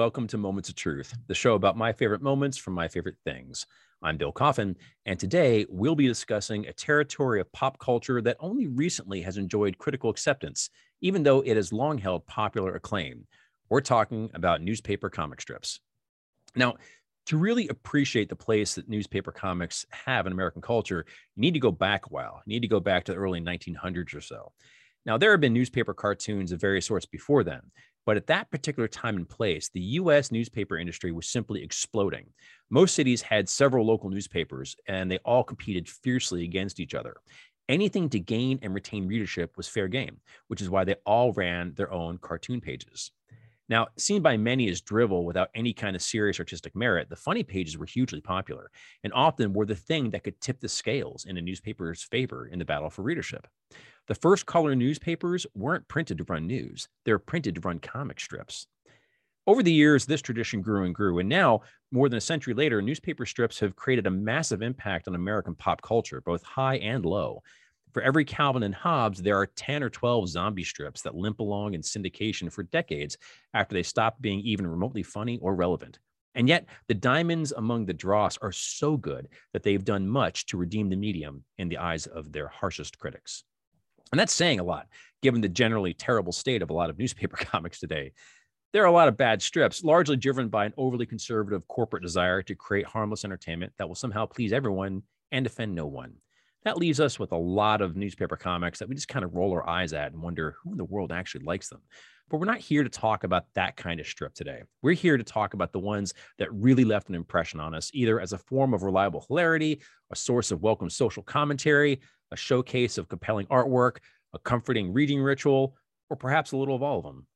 Welcome to Moments of Truth, the show about my favorite moments from my favorite things. I'm Bill Coffin, and today we'll be discussing a territory of pop culture that only recently has enjoyed critical acceptance, even though it has long held popular acclaim. We're talking about newspaper comic strips. Now, to really appreciate the place that newspaper comics have in American culture, you need to go back a while. You need to go back to the early 1900s or so. Now, there have been newspaper cartoons of various sorts before then, but at that particular time and place, the US newspaper industry was simply exploding. Most cities had several local newspapers, and they all competed fiercely against each other. Anything to gain and retain readership was fair game, which is why they all ran their own cartoon pages. Now, seen by many as drivel without any kind of serious artistic merit, the funny pages were hugely popular and often were the thing that could tip the scales in a newspaper's favor in the battle for readership. The first color newspapers weren't printed to run news, they were printed to run comic strips. Over the years, this tradition grew and grew, and now, more than a century later, newspaper strips have created a massive impact on American pop culture, both high and low. For every Calvin and Hobbes, there are 10 or 12 zombie strips that limp along in syndication for decades after they stop being even remotely funny or relevant. And yet, the diamonds among the dross are so good that they've done much to redeem the medium in the eyes of their harshest critics. And that's saying a lot, given the generally terrible state of a lot of newspaper comics today. There are a lot of bad strips, largely driven by an overly conservative corporate desire to create harmless entertainment that will somehow please everyone and offend no one that leaves us with a lot of newspaper comics that we just kind of roll our eyes at and wonder who in the world actually likes them. But we're not here to talk about that kind of strip today. We're here to talk about the ones that really left an impression on us, either as a form of reliable hilarity, a source of welcome social commentary, a showcase of compelling artwork, a comforting reading ritual, or perhaps a little of all of them.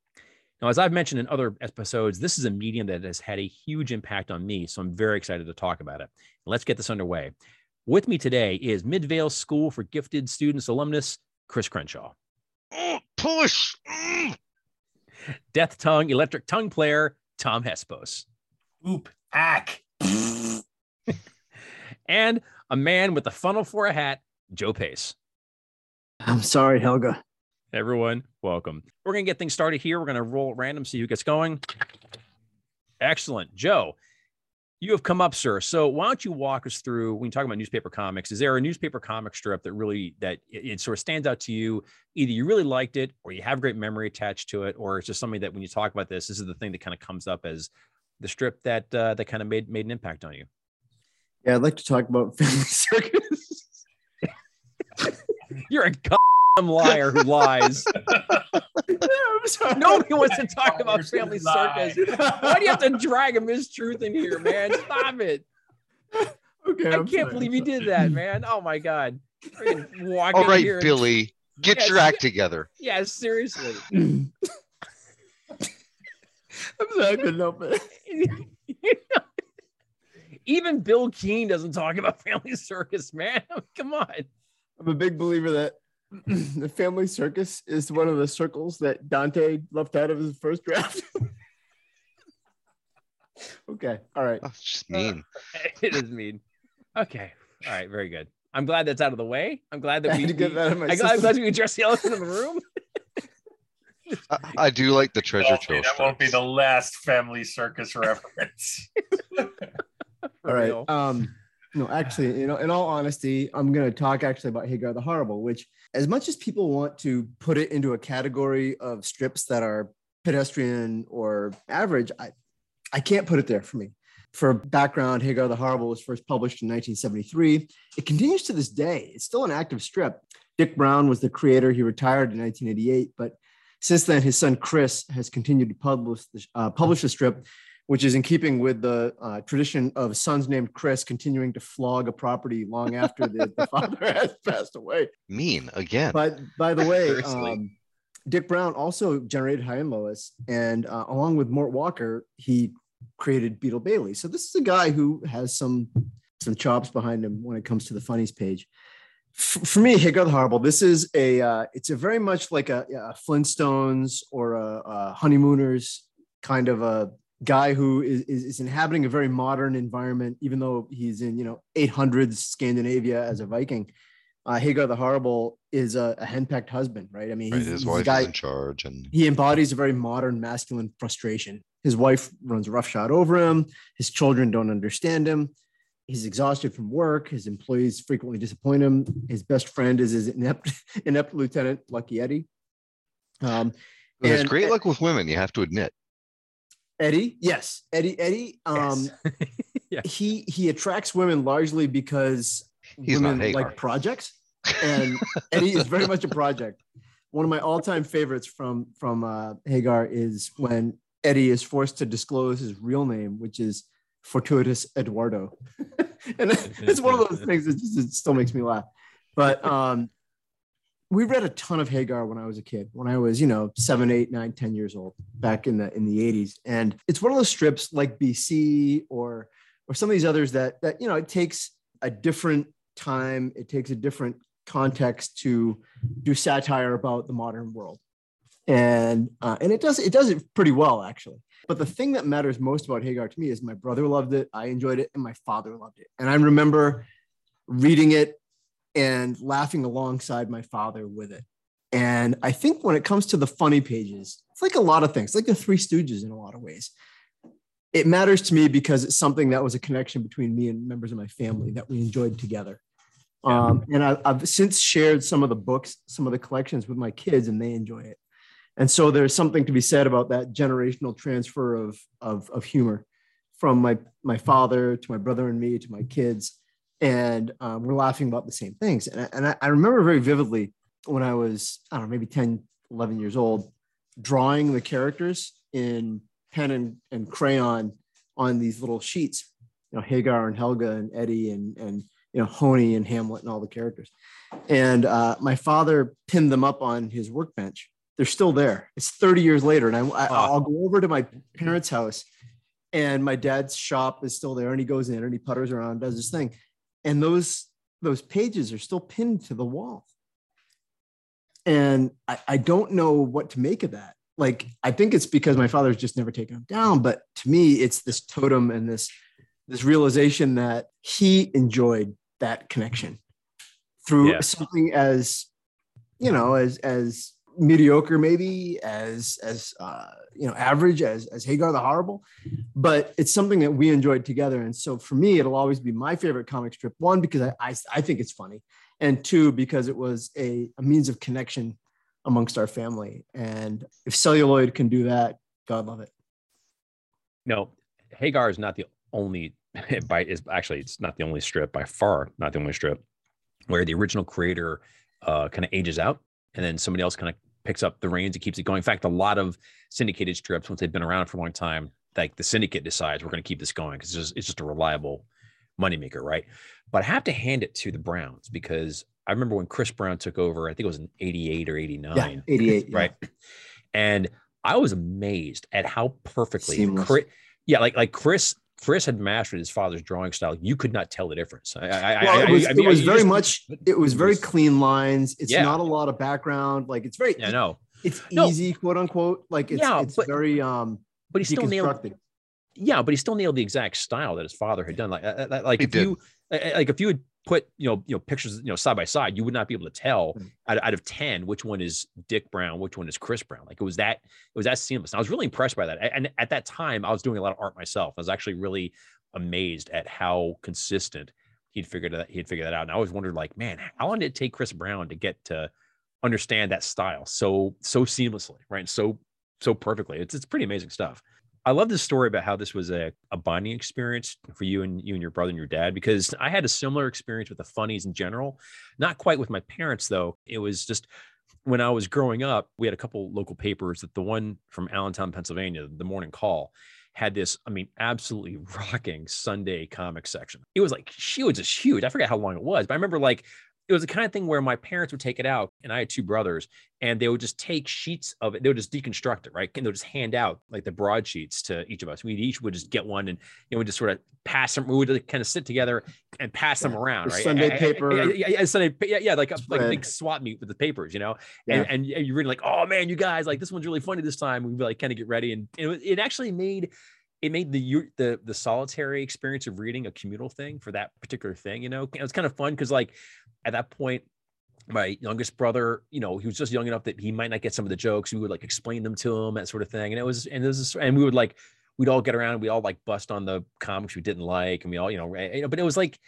Now, as I've mentioned in other episodes, this is a medium that has had a huge impact on me, so I'm very excited to talk about it. Let's get this underway. With me today is Midvale School for Gifted Students alumnus Chris Crenshaw. Oh, push. Mm. Death Tongue electric tongue player Tom Hespos. Oop, ack. and a man with a funnel for a hat, Joe Pace. I'm sorry, Helga. Everyone, welcome. We're going to get things started here. We're going to roll at random, see who gets going. Excellent. Joe, you have come up, sir. So why don't you walk us through when you talk about newspaper comics? Is there a newspaper comic strip that really that it, it, sort of stands out to you? Either you really liked it, or you have great memory attached to it, or it's just something that when you talk about this, this is the thing that kind of comes up as the strip that uh, that kind of made made an impact on you. Yeah, I'd like to talk about Family Circus. You're a goddamn liar who lies. Nobody wants to talk about family circus. Why do you have to drag a mistruth in here, man? Stop it. Okay, I I'm can't believe you did that, man. Oh my god. All right, Billy, get yeah, your act together. Yeah, seriously. I'm sorry, I couldn't help it. Even Bil Keane doesn't talk about family circus, man. Come on. I'm a big believer that the family circus is one of the circles that Dante left out of his first draft. okay. All right. That's just mean. Uh, it is mean. Okay. All right. Very good. I'm glad that's out of the way. I'm glad that we get that. I'm glad we addressed the elephant in the room. I, I, do like the treasure trove. That won't be the last family circus reference. All right. Um, no, actually, you know, in all honesty, I'm going to talk actually about Hagar the Horrible, which, as much as people want to put it into a category of strips that are pedestrian or average, I, I can't put it there for me. For background, Hagar the Horrible was first published in 1973. It continues to this day. It's still an active strip. Dik Browne was the creator. He retired in 1988, but since then, his son Chris has continued to publish the, uh, publish the strip which is in keeping with the uh, tradition of sons named Chris continuing to flog a property long after the, the father has passed away. Mean again. But by the way, um, Dik Browne also generated Hi and Lois, and uh, along with Mort Walker, he created Beetle Bailey. So this is a guy who has some some chops behind him when it comes to the funnies page. F- for me, the Horrible, this is a uh, it's a very much like a, a Flintstones or a, a Honeymooners kind of a guy who is, is, is, inhabiting a very modern environment, even though he's in, you know, 800s Scandinavia as a Viking. uh, Hagar the Horrible is a, a henpecked husband, right? I mean, right, his wife guy, is in charge, and he embodies a very modern masculine frustration. His wife runs roughshod over him. His children don't understand him. He's exhausted from work. His employees frequently disappoint him. His best friend is his inept, inept lieutenant, Lucky Eddie. Um, great luck with women, you have to admit. Eddie, yes, Eddie, Eddie. Um, yes. yeah. he he attracts women largely because He's women like projects, and Eddie is very much a project. One of my all-time favorites from from uh, Hagar is when Eddie is forced to disclose his real name, which is Fortuitous Eduardo, and it's one of those things that just it still makes me laugh. But um, we read a ton of Hagar when I was a kid, when I was, you know, seven, eight, nine, ten years old back in the in the 80s. And it's one of those strips like BC or or some of these others that that you know it takes a different time, it takes a different context to do satire about the modern world. And uh, and it does it does it pretty well actually. But the thing that matters most about Hagar to me is my brother loved it, I enjoyed it, and my father loved it. And I remember reading it and laughing alongside my father with it. And I think when it comes to the funny pages, it's like a lot of things, like the Three Stooges in a lot of ways. It matters to me because it's something that was a connection between me and members of my family that we enjoyed together. Um, and I, I've since shared some of the books, some of the collections with my kids, and they enjoy it. And so there's something to be said about that generational transfer of, of, of humor from my, my father to my brother and me to my kids and um, we're laughing about the same things. And, I, and I, I, remember very vividly when I was, I don't know, maybe 10, 11 years old, drawing the characters in pen and, and crayon on these little sheets, you know, Hagar and Helga and Eddie and, and you know, Honey and Hamlet and all the characters. And uh, my father pinned them up on his workbench. They're still there. It's 30 years later. And I, I, I'll go over to my parents' house and my dad's shop is still there and he goes in and he putters around does his thing and those those pages are still pinned to the wall and I, I don't know what to make of that like i think it's because my father's just never taken them down but to me it's this totem and this this realization that he enjoyed that connection through yeah. something as you know as as mediocre maybe as as uh, you know average as as Hagar the Horrible, but it's something that we enjoyed together. And so for me, it'll always be my favorite comic strip. One because I I, I think it's funny, and two because it was a, a means of connection amongst our family. And if celluloid can do that, God love it. No, Hagar is not the only by is actually it's not the only strip by far, not the only strip where the original creator uh, kind of ages out and then somebody else kind of picks up the reins and keeps it going. In fact, a lot of syndicated strips, once they've been around for a long time, like the syndicate decides we're going to keep this going because it's just, it's just a reliable moneymaker, right? But I have to hand it to the Brownes because I remember when Chris Browne took over, I think it was in 88 or 89. Yeah, 88. Right. Yeah. And I was amazed at how perfectly Chris, yeah, like like Chris Chris had mastered his father's drawing style. You could not tell the difference. I, I, well, it was, I, mean, was very just, much. It was very clean lines. It's yeah. not a lot of background. Like it's very. Yeah, no. It's no. easy, quote unquote. Like it's, yeah, it's but, very. Um, but he still nailed. Yeah, but he still nailed the exact style that his father had done. Like, uh, uh, like he if did. you, like if you had put you know you know pictures you know side by side you would not be able to tell mm. out, out of 10 which one is dik browne which one is chris browne. Like it was that it was that seamless. And i was really impressed by that. And at that time i was doing a lot of art myself. I was actually really amazed at how consistent he'd figured that he'd figured that out. And i always wondered like man how long did it take chris browne to get to understand that style so so seamlessly right? So so perfectly. It's, it's pretty amazing stuff I love this story about how this was a, a bonding experience for you and you and your brother and your dad because I had a similar experience with the funnies in general. Not quite with my parents though. It was just when I was growing up, we had a couple local papers that the one from Allentown, Pennsylvania, the Morning Call, had this, I mean, absolutely rocking Sunday comic section. It was like she was just huge. I forget how long it was, but I remember like it was the kind of thing where my parents would take it out and I had two brothers and they would just take sheets of it. They would just deconstruct it, right? And they'll just hand out like the broadsheets to each of us. We each would just get one and you know, we just sort of pass them. We would kind of sit together and pass them around, right? Sunday paper. Yeah, yeah, Sunday, yeah, yeah, like a, like a big swap meet with the papers, you know? And, and you're reading like, oh man, you guys, like this one's really funny this time. We'd be like, kind of get ready. And it, it actually made it made the the the solitary experience of reading a communal thing for that particular thing. You know, it was kind of fun because like at that point my youngest brother, you know, he was just young enough that he might not get some of the jokes. We would like explain them to him, that sort of thing. And it was, and this is, and we would like, we'd all get around, we all like bust on the comics we didn't like, and we all, you know, eh, eh, you know, but it was like,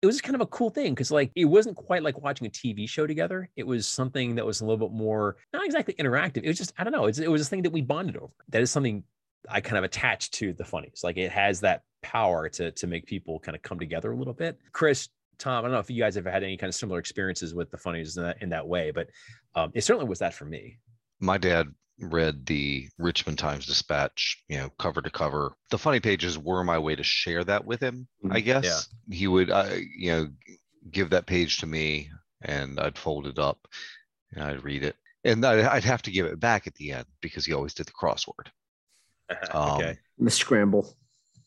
it was kind of a cool thing because like it wasn't quite like watching a TV show together. It was something that was a little bit more not exactly interactive. It was just I don't know. it was a thing that we bonded over. That is something I kind of attached to the funnies. Like it has that power to to make people kind of come together a little bit. Chris, Tom, I don't know if you guys have had any kind of similar experiences with the funnies in that in that way, but um, it certainly was that for me. My dad read the Richmond Times Dispatch, you know, cover to cover. The funny pages were my way to share that with him. I mm-hmm. guess yeah. he would, uh, you know, give that page to me, and I'd fold it up, and I'd read it, and I'd have to give it back at the end because he always did the crossword. Um, okay. The scramble.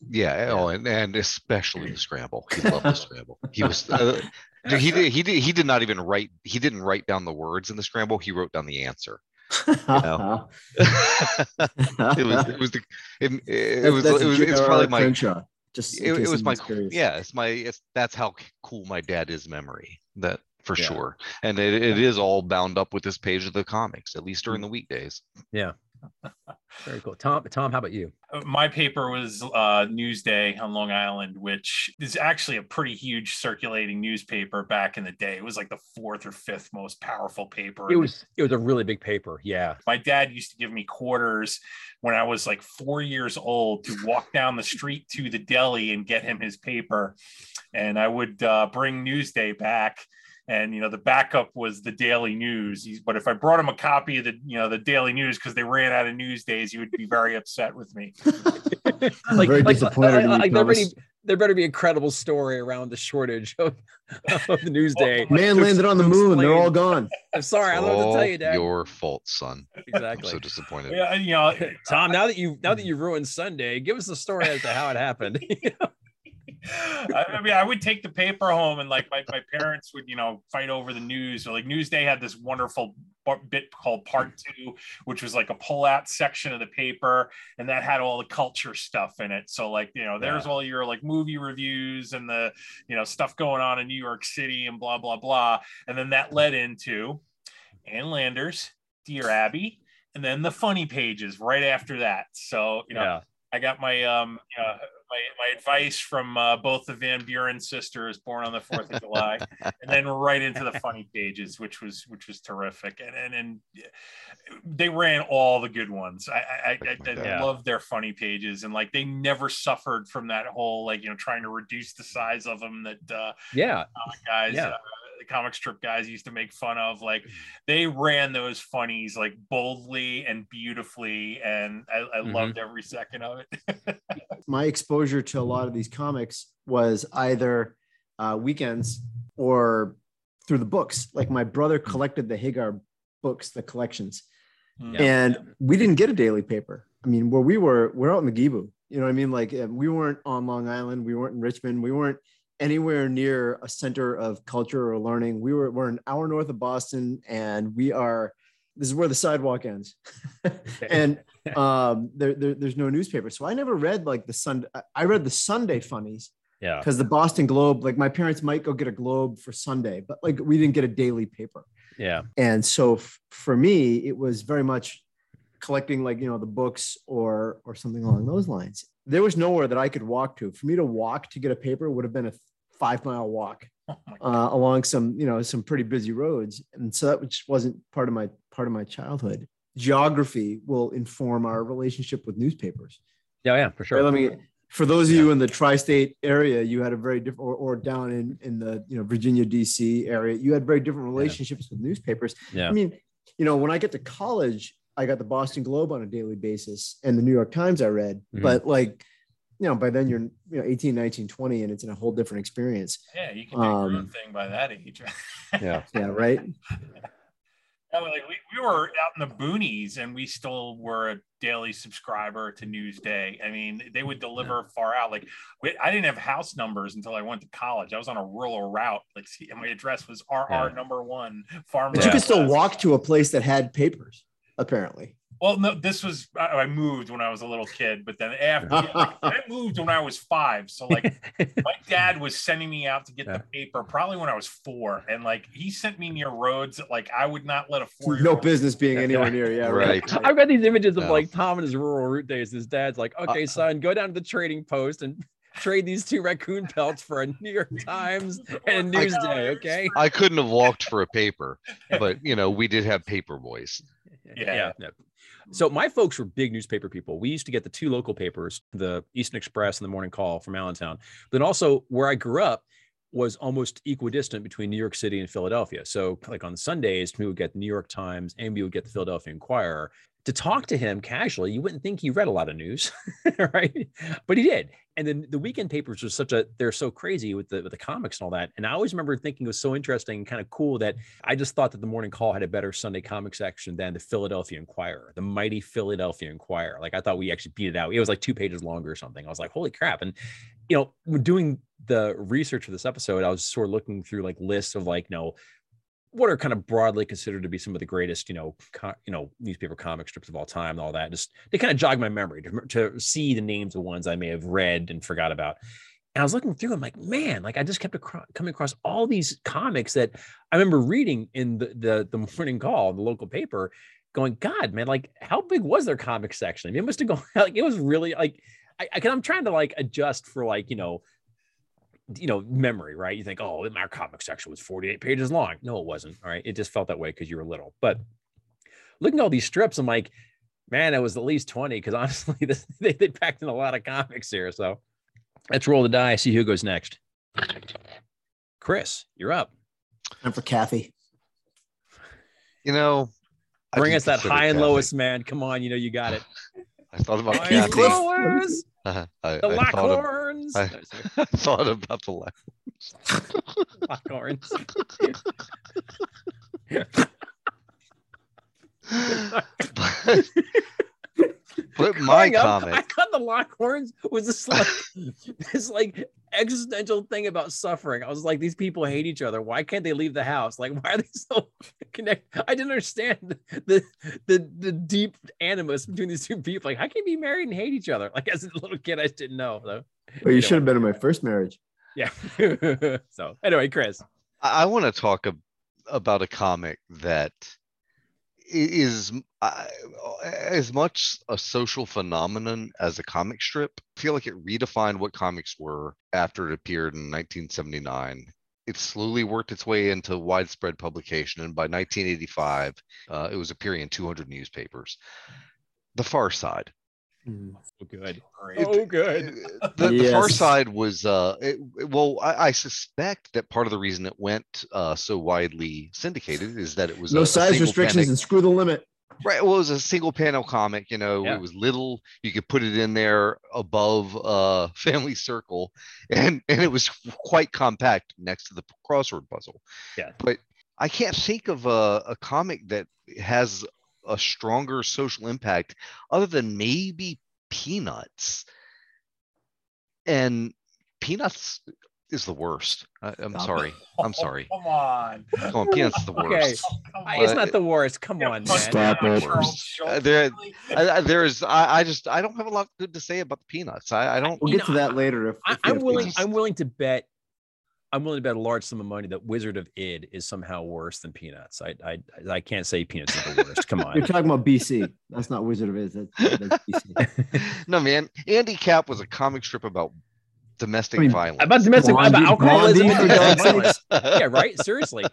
Yeah, yeah. Oh, and, and especially the scramble. He loved the scramble. He was uh, he did he did he did not even write he didn't write down the words in the scramble. He wrote down the answer. You know? it was it was the it, it was it was it's probably my Crenshaw. Just it, it was my yeah it's my it's that's how cool my dad is memory that for yeah. sure and it, it is all bound up with this page of the comics at least during mm. the weekdays yeah very cool. Tom, Tom, how about you? Uh, my paper was uh, Newsday on Long Island, which is actually a pretty huge circulating newspaper back in the day. It was like the fourth or fifth most powerful paper. It was it was a really big paper. Yeah. My dad used to give me quarters when I was like four years old to walk down the street to the deli and get him his paper, and I would uh, bring Newsday back and you know the backup was the daily news. He's, but if i brought him a copy of the you know the daily news because they ran out of news days he would be very upset with me. Like, very like, disappointed like, like there, better, there better be a credible story around the shortage of, of the news oh, day. Oh, man landed on the moon. Explain. they're all gone. I'm sorry i don't know what to tell you dad. Your fault son. Exactly. I'm so disappointed. Yeah you know tom now that you now that you ruined sunday give us the story as to how it happened I, mean, I would take the paper home, and like my, my parents would, you know, fight over the news. Or like Newsday had this wonderful bit called Part Two, which was like a pull-out section of the paper, and that had all the culture stuff in it. So like, you know, there's yeah. all your like movie reviews and the, you know, stuff going on in New York City and blah blah blah. And then that led into Ann Landers, Dear Abby, and then the funny pages right after that. So you know. Yeah. I got my um, you know, my, my advice from uh, both the Van Buren sisters, born on the Fourth of July, and then right into the funny pages, which was which was terrific, and and, and they ran all the good ones. I I, I, I yeah. love their funny pages, and like they never suffered from that whole like you know trying to reduce the size of them that uh, yeah guys. Yeah. Uh, the comic strip guys used to make fun of. Like they ran those funnies like boldly and beautifully, and I, I mm-hmm. loved every second of it. My exposure to a lot of these comics was either uh, weekends or through the books. Like my brother mm. collected the Hagar books, the collections, mm. and we didn't get a daily paper. I mean, where we were, we're out in the Gibu. You know what I mean? Like um, we weren't on Long Island, we weren't in Richmond, we weren't anywhere near a center of culture or learning. We were we're an hour north of Boston, and we are. This is where the sidewalk ends, and um, there, there, there's no newspaper. So I never read like the Sunday. I read the Sunday funnies. Yeah. Because the Boston Globe, like my parents might go get a Globe for Sunday, but like we didn't get a daily paper. Yeah. And so f- for me, it was very much collecting like you know the books or or something along those lines there was nowhere that i could walk to. For me to walk to get a paper would have been a five mile walk oh uh, along some you know some pretty busy roads. And so that just wasn't part of my part of my childhood. Geography will inform our relationship with newspapers. Yeah yeah for sure. Let me for those of yeah. you in the tri-state area you had a very different or, or down in in the you know virginia dc area you had very different relationships yeah. with newspapers. Yeah. i mean you know when i get to college i got the boston globe on a daily basis and the new york times i read mm-hmm. but like you know, by then you're, you know, 18, 19, 20, and it's in a whole different experience. Yeah, you can do um, your own thing by that age. yeah. Yeah, right. Yeah, like we, we were out in the boonies and we still were a daily subscriber to Newsday. I mean, they would deliver yeah. far out. Like we, I didn't have house numbers until I went to college. I was on a rural route. Like my address was RR yeah. number one farm. But you could still walk to a place that had papers, apparently. Well, no, this was I moved when I was a little kid, but then after I moved when I was five. So like my dad was sending me out to get yeah. the paper probably when I was four, and like he sent me near roads that like I would not let a four. No business being anywhere near. Yeah, right. right. I've got these images of like Tom and his rural route days. His dad's like, "Okay, uh, son, go down to the trading post and trade these two raccoon pelts for a New York Times and a Newsday. Okay. I couldn't have walked for a paper, but you know, we did have paper boys. Yeah. yeah. yeah. So my folks were big newspaper people. We used to get the two local papers, the Easton Express and the Morning Call from Allentown. But also where I grew up was almost equidistant between New York City and Philadelphia. So like on Sundays, we would get the New York Times and we would get the Philadelphia Inquirer. To talk to him casually, you wouldn't think he read a lot of news, right? But he did and then the weekend papers are such a they're so crazy with the with the comics and all that. And I always remember thinking it was so interesting and kind of cool that I just thought that the Morning Call had a better Sunday comic section than the Philadelphia Inquirer, the mighty Philadelphia Inquirer. Like I thought we actually beat it out. It was like two pages longer or something. I was like, holy crap! And you know, doing the research for this episode, I was sort of looking through like lists of like, you know, what are kind of broadly considered to be some of the greatest, you know, co- you know, newspaper comic strips of all time and all that. Just they kind of jog my memory to, to see the names of ones I may have read and forgot about. And I was looking through, I'm like, man, like I just kept acro- coming across all these comics that I remember reading in the, the the morning call, the local paper, going, God, man, like how big was their comic section? I mean, it must have gone like it was really like I, I I'm trying to like adjust for like, you know, you know, memory, right? You think, oh, my comic section was 48 pages long. No, it wasn't. All right. It just felt that way because you were little. But looking at all these strips, I'm like, man, it was at least 20 because honestly, this, they, they packed in a lot of comics here. So let's roll the die, see who goes next. Chris, you're up. And for Cathy. You know, bring us that Hi and Lois, man. Come on, you know you got it. I thought about Cathy. I, the Lockhorns. I, I, thought about the Lockhorns. but, my comment. I thought the Lockhorns was this like this like existential thing about suffering. I was like, these people hate each other. Why can't they leave the house? Like, why are they so connected? I didn't understand the the the deep animus between these two people. Like, how can you be married and hate each other? Like, as a little kid, I just didn't know. Though. Well, you should have been in my first marriage. Yeah. so anyway, Chris, I, I want to talk about a comic that is uh, as much a social phenomenon as a comic strip. I feel like it redefined what comics were after it appeared in 1979. It slowly worked its way into widespread publication, and by 1985, uh, it was appearing in 200 newspapers. The Far Side. Mm, so good. Oh, good. The, yes. the, Far Side was, uh, it, well, I, I, suspect that part of the reason it went uh, so widely syndicated is that it was no a, size a restrictions panic. and screw the limit. Right. Well, it was a single panel comic. You know, yeah. it was little. You could put it in there above uh Family Circle, and and it was quite compact next to the crossword puzzle. Yeah. But I can't think of a, a comic that has a stronger social impact other than maybe Peanuts. And Peanuts is the worst. I, am sorry. I'm sorry. Come on. Come on, Peanuts is the worst. Okay. it's not the worst. Come on, man. Stop it. Uh, there, I, there is. I, I, just. I don't have a lot good to say about the Peanuts. I, I don't. We'll get know, to that later. If, if I, am willing. I'm willing to bet I'm willing to bet a large sum of money that Wizard of Id is somehow worse than Peanuts. I I, I can't say Peanuts is the worst. Come on. You're talking about BC. That's not Wizard of Id. That's, that's BC. no, man. Andy Capp was a comic strip about domestic I mean, violence. About domestic Blondie, about alcoholism. yeah, right. Seriously,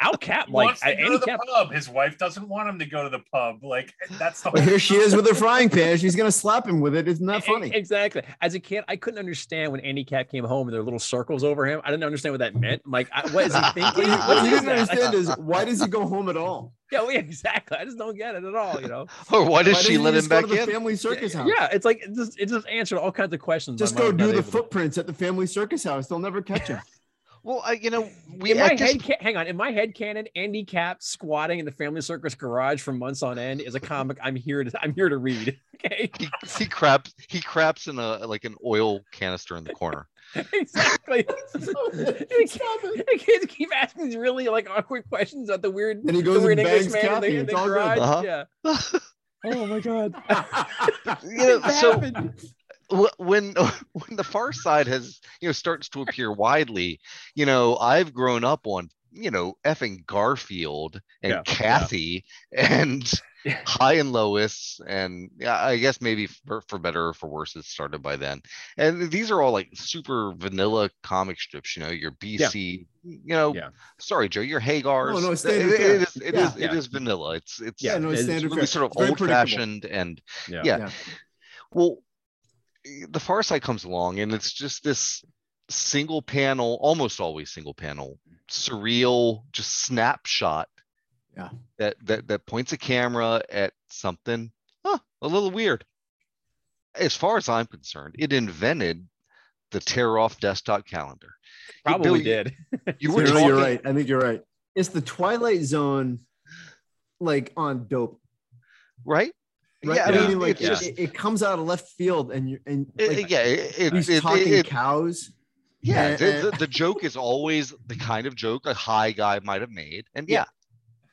Al Cap like wants to go to the Cap- pub. His wife doesn't want him to go to the pub. Like that's the. Well, here she is with her frying pan. She's gonna slap him with it. Isn't that funny? Exactly. As a kid, I couldn't understand when Andy Capp came home and there were little circles over him. I didn't understand what that meant. I'm like, what is he thinking? what you didn't understand is why does he go home at all? Yeah, well, exactly. I just don't get it at all, you know. or why does why she let him back in? The family circus house. Yeah, it's like it just it just answered all kinds of questions. Just go do the footprints to... at the family circus house. They'll never catch him. well, I, you know, we in my head. Ca- hang on, in my head canon, Andy Capp squatting in the family circus garage for months on end is a comic I'm here to I'm here to read. Okay. He, he craps he craps in a like an oil canister in the corner. exactly. The kids keep asking these really like awkward questions about the weird. And he goes the weird and bangs English man in the, in the garage. Uh-huh. Yeah. Oh my god. you know, so when when the far side has you know starts to appear widely you know i've grown up on you know effing garfield and Yeah, cathy and Hi and Lois and yeah i guess maybe for, for better or for worse it started by then and these are all like super vanilla comic strips you know your bc you know Yeah. sorry joe your hagar's No, no, it, standard it fare. is it Yeah. is Yeah. is vanilla it's it's Yeah, yeah, no, it's it's really sort of old fashioned and Yeah. yeah. Yeah. well, the Far Side comes along, and it's just this single panel, almost always single panel, surreal, just snapshot. Yeah. That that that points a camera at something, huh, a little weird. As far as I'm concerned, it invented the tear off desktop calendar. Probably Bill, you- did. You were You're, talking, you're right. I think you're right. It's the Twilight Zone, like on dope. right? Right? Yeah, I Yeah. mean, like it's just it, it comes out of left field, and you and it- yeah, it, it, he's it- talking it- cows. Yeah. and- the, the, the joke is always the kind of joke a high guy might have made, and yeah,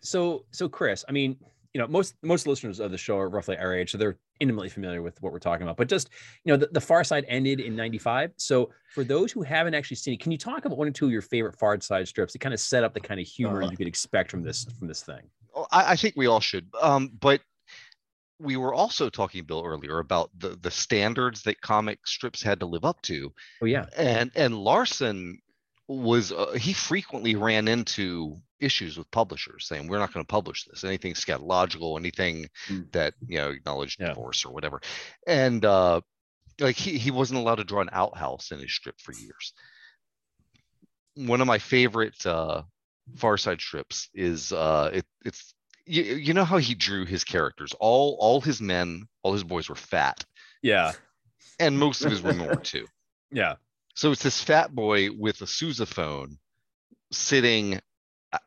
So, so Chris, I mean, you know, most most listeners of the show are roughly our age, so they're intimately familiar with what we're talking about. But just, you know, the, the Far Side ended in '95. So, for those who haven't actually seen it, can you talk about one or two of your favorite Far Side strips to kind of set up the kind of humor Uh, you could expect from this from this thing? Oh, I, I think we all should. Um, but we were also talking, Bill, earlier about the the standards that comic strips had to live up to, Oh yeah, and and Larson was uh, he frequently ran into issues with publishers saying we're not going to publish this anything scatological anything Mm. that you know acknowledged Yeah. divorce or whatever and uh like he, he wasn't allowed to draw an outhouse in his strip for years one of my favorite uh far side strips is uh it, it's you, you know how he drew his characters all all his men all his boys were fat yeah, and most of his women were too yeah, so it's this fat boy with a sousaphone sitting uh,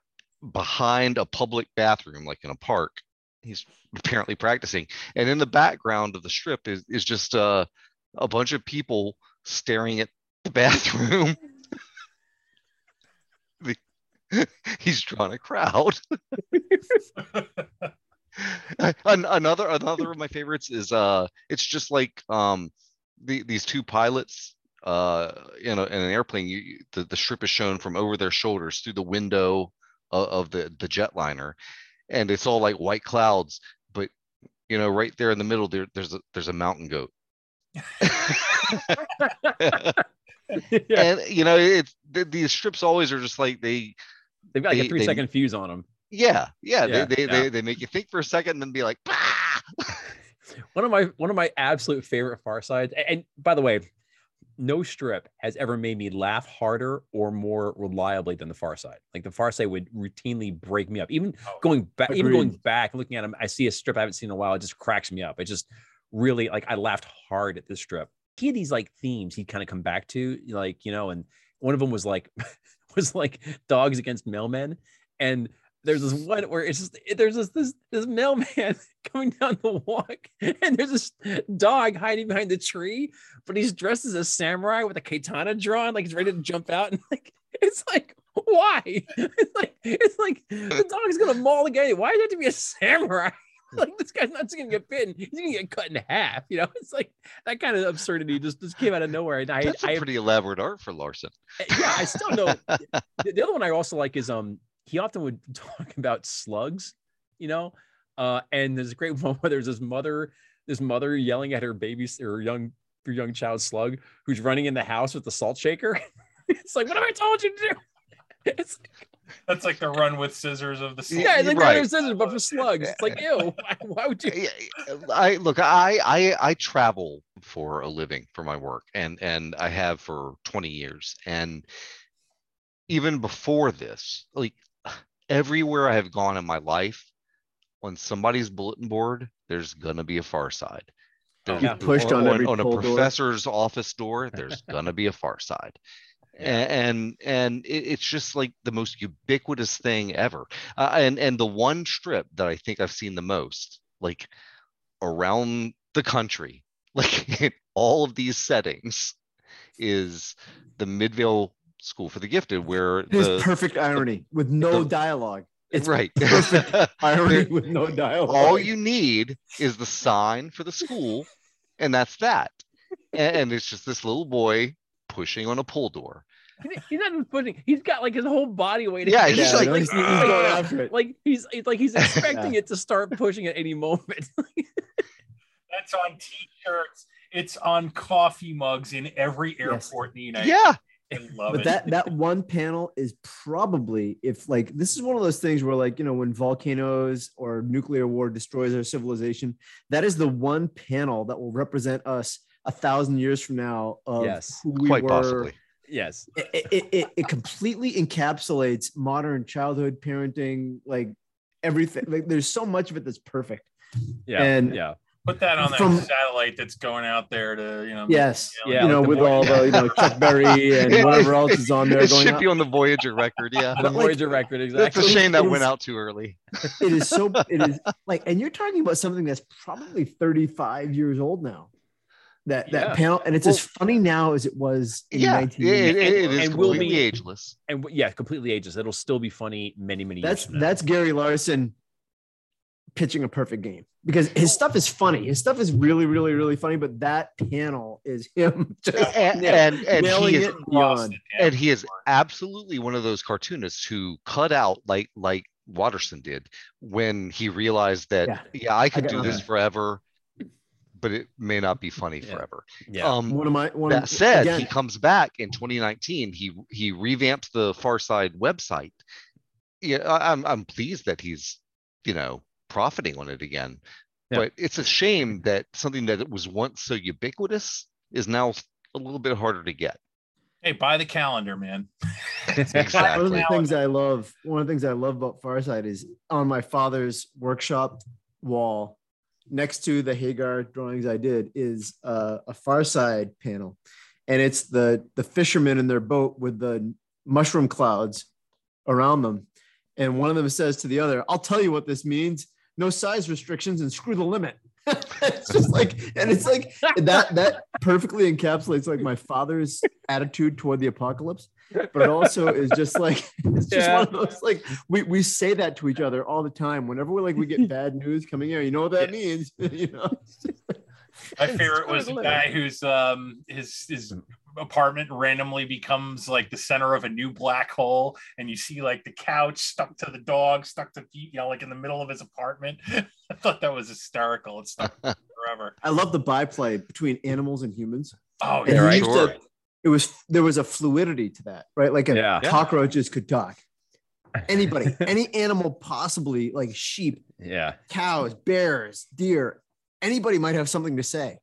behind a public bathroom, like in a park. He's apparently practicing. And in the background of the strip is, is just uh, a bunch of people staring at the bathroom. The- He's drawn a crowd. Another another of my favorites is uh it's just like um the, these two pilots uh in, a, in an airplane you the, the strip is shown from over their shoulders through the window of, of the the jetliner and it's all like white clouds but you know right there in the middle there there's a there's a mountain goat yeah. and you know it's th- these strips always are just like they They've got like they- a three they- second fuse on them. yeah yeah, Yeah, they, they, yeah. They, they make you think for a second and then be like bah! One of my one of my absolute favorite Far Sides, a- and by the way, no strip has ever made me laugh harder or more reliably than the Far Side. Like the Far Side would routinely break me up. Even Oh, going back, even going back looking at them, I see a strip I haven't seen in a while. It just cracks me up. It just really like I laughed hard at this strip. He had these like themes he'd kind of come back to, like you know, and one of them was like was like dogs against mailmen, and there's this one where it's just there's this this this mailman coming down the walk, and there's this dog hiding behind the tree, but he's dressed as a samurai with a katana drawn, like he's ready to jump out, and like it's like why? It's like it's like the dog's gonna maul the guy. Why does it have to be a samurai? Like this guy's not just gonna get bitten; he's gonna get cut in half. You know, it's like that kind of absurdity just just came out of nowhere. And I, that's a I pretty elaborate art for larson yeah, I still know. the, the other one I also like is um he often would talk about slugs, you know, uh, and there's a great one where there's this mother, this mother yelling at her baby or young her young child slug who's running in the house with the salt shaker. it's like, what have I told you to do? It's That's like the run with scissors of the Yeah, yeah, it's like right. right. scissors, but for slugs. It's like, ew, why, why would you? I look, I, I I travel for a living for my work, and and I have for 20 years, and even before this, like everywhere I have gone in my life, on somebody's bulletin board, there's gonna be a far side. There's- oh, Yeah. Pushed on every on a pull door. professor's office door, there's gonna be a far side. And and it's just like the most ubiquitous thing ever uh, and and the one strip that i think i've seen the most like around the country like in all of these settings is the midvale school for the gifted where His the perfect irony with no the- dialogue. It's right. irony with no dialogue. All you need is the sign for the school, and that's that. And, and it's just this little boy pushing on a pull door. He- He's not even putting. He's got like his whole body weight. Yeah, he's it. like- he's, he's going after it. like he's like he's expecting it to start pushing at any moment. That's on t-shirts. It's on coffee mugs in every airport in the United Yeah. States. I love but it. that that one panel is probably if like this is one of those things where like you know when volcanoes or nuclear war destroys our civilization that is the one panel that will represent us a thousand years from now of Yes, who we Quite were possibly. Yes. it, it, it, it completely encapsulates modern childhood parenting like everything like there's so much of it that's perfect Yeah. And- yeah. Put that on that From- satellite that's going out there to you know. yes Yeah, you know like the with boy- all the you know chuck berry and whatever else is on there It going should on. be on the Voyager record. Yeah. The But, like, Voyager record exactly. It's a shame that it went was- out too early. it is so it is like and you're talking about something that's probably 35 years old now that that panel and it's as funny now as it was in Yeah. It, 1980 it- it is and will be- ageless. and yeah, completely ageless. It'll still be funny many, many that's years. from now. that's gary larson pitching a perfect game because his stuff is funny his stuff is really really really funny but that panel is him just And, and, and he is it beyond and he is absolutely one of those cartoonists who cut out like like Watterson did when he realized that Yeah. yeah, I could got do this nothing. forever, but it may not be funny Yeah. forever. yeah. Um, one of my one that of, said, again, he comes back in 2019. He he revamps the Far Side website. Yeah, I, I'm I'm pleased that he's you know profiting on it again. Yeah. But it's a shame that something that it was once so ubiquitous is now a little bit harder to get. Hey, buy the calendar, man. exactly. one of the things I love, one of the things I love about Farside is on my father's workshop wall, next to the Hagar drawings I did, is a Farside panel, and it's the the fishermen in their boat with the mushroom clouds around them, and one of them says to the other, "I'll tell you what this means: no size restrictions and screw the limit." it's just like, and it's like that that perfectly encapsulates like my father's attitude toward the apocalypse but it also is just like it's just Yeah. one of those like we, we say that to each other all the time whenever we're like we get bad news coming in you know what that means you know My It's favorite was the guy whose um his his apartment randomly becomes like the center of a new black hole, and you see like the couch stuck to the dog, stuck to feet, you know like in the middle of his apartment. I thought that was hysterical. It's stuck forever. i love the byplay between animals and humans Oh yeah, right. used to- it was there was a fluidity to that right like a Yeah. cockroaches could talk anybody any animal possibly like sheep yeah. cows bears deer anybody might have something to say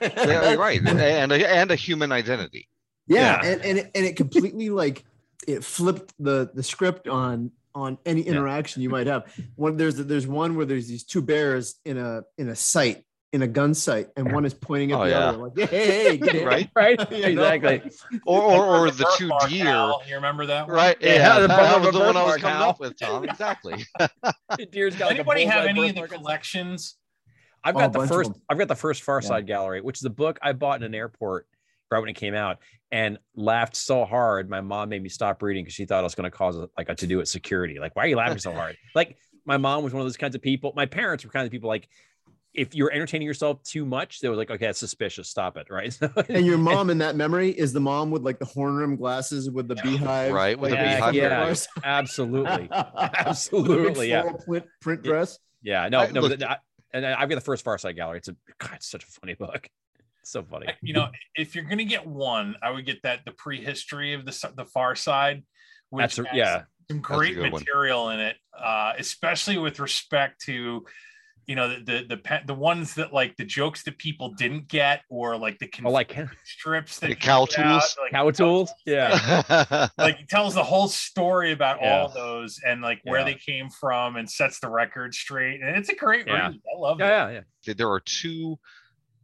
yeah, right. And a, and a human identity. yeah, Yeah. And, and it, and it completely like it flipped the the script on on any Yeah. interaction you might have one there's there's one where there's these two bears in a in a sight in a gun sight and one is pointing at Oh, the yeah. other like hey hey, hey get in. Right. Right. Exactly. Or or, or the two deer. Al. You remember that? one? Right. Yeah, Yeah, the that, bummer was of a the one I was birthmark, coming Hal. up with, Tom. Exactly. Deer's got like Anybody have any of the collections? I've Oh, got a the first. I've got the first Far Side Gallery, which is a book I bought in an airport right when it came out, and laughed so hard. My mom made me stop reading because she thought I was going to cause a, like a to do with security. Like, why are you laughing so hard? Like, my mom was one of those kinds of people. My parents were kind of people like, if you're entertaining yourself too much, they were like, okay, that's suspicious. Stop it. Right. And your mom in that memory is the mom with like the horn rim glasses with the beehive Right, with the beehive Santa yeah. Absolutely. Absolutely, yeah. floral print, print dress Yeah. No. I- no. look- but I, and I've got the first Far Side Gallery. It's a God, it's such a funny book. It's so funny. you know, if you're gonna get one, I would get that the prehistory of the the Far Side, which That's a- has yeah. some great good one. material in it, uh, especially with respect to you know the the the, pe- the ones that like the jokes that people didn't get or like the Oh, like strips that The he cow put out, tools? like, Cow Tools. Yeah. like it tells the whole story about Yeah. all those and like where Yeah. they came from and sets the record straight and it's a great Yeah. read i love it Yeah. Yeah. Yeah. there are two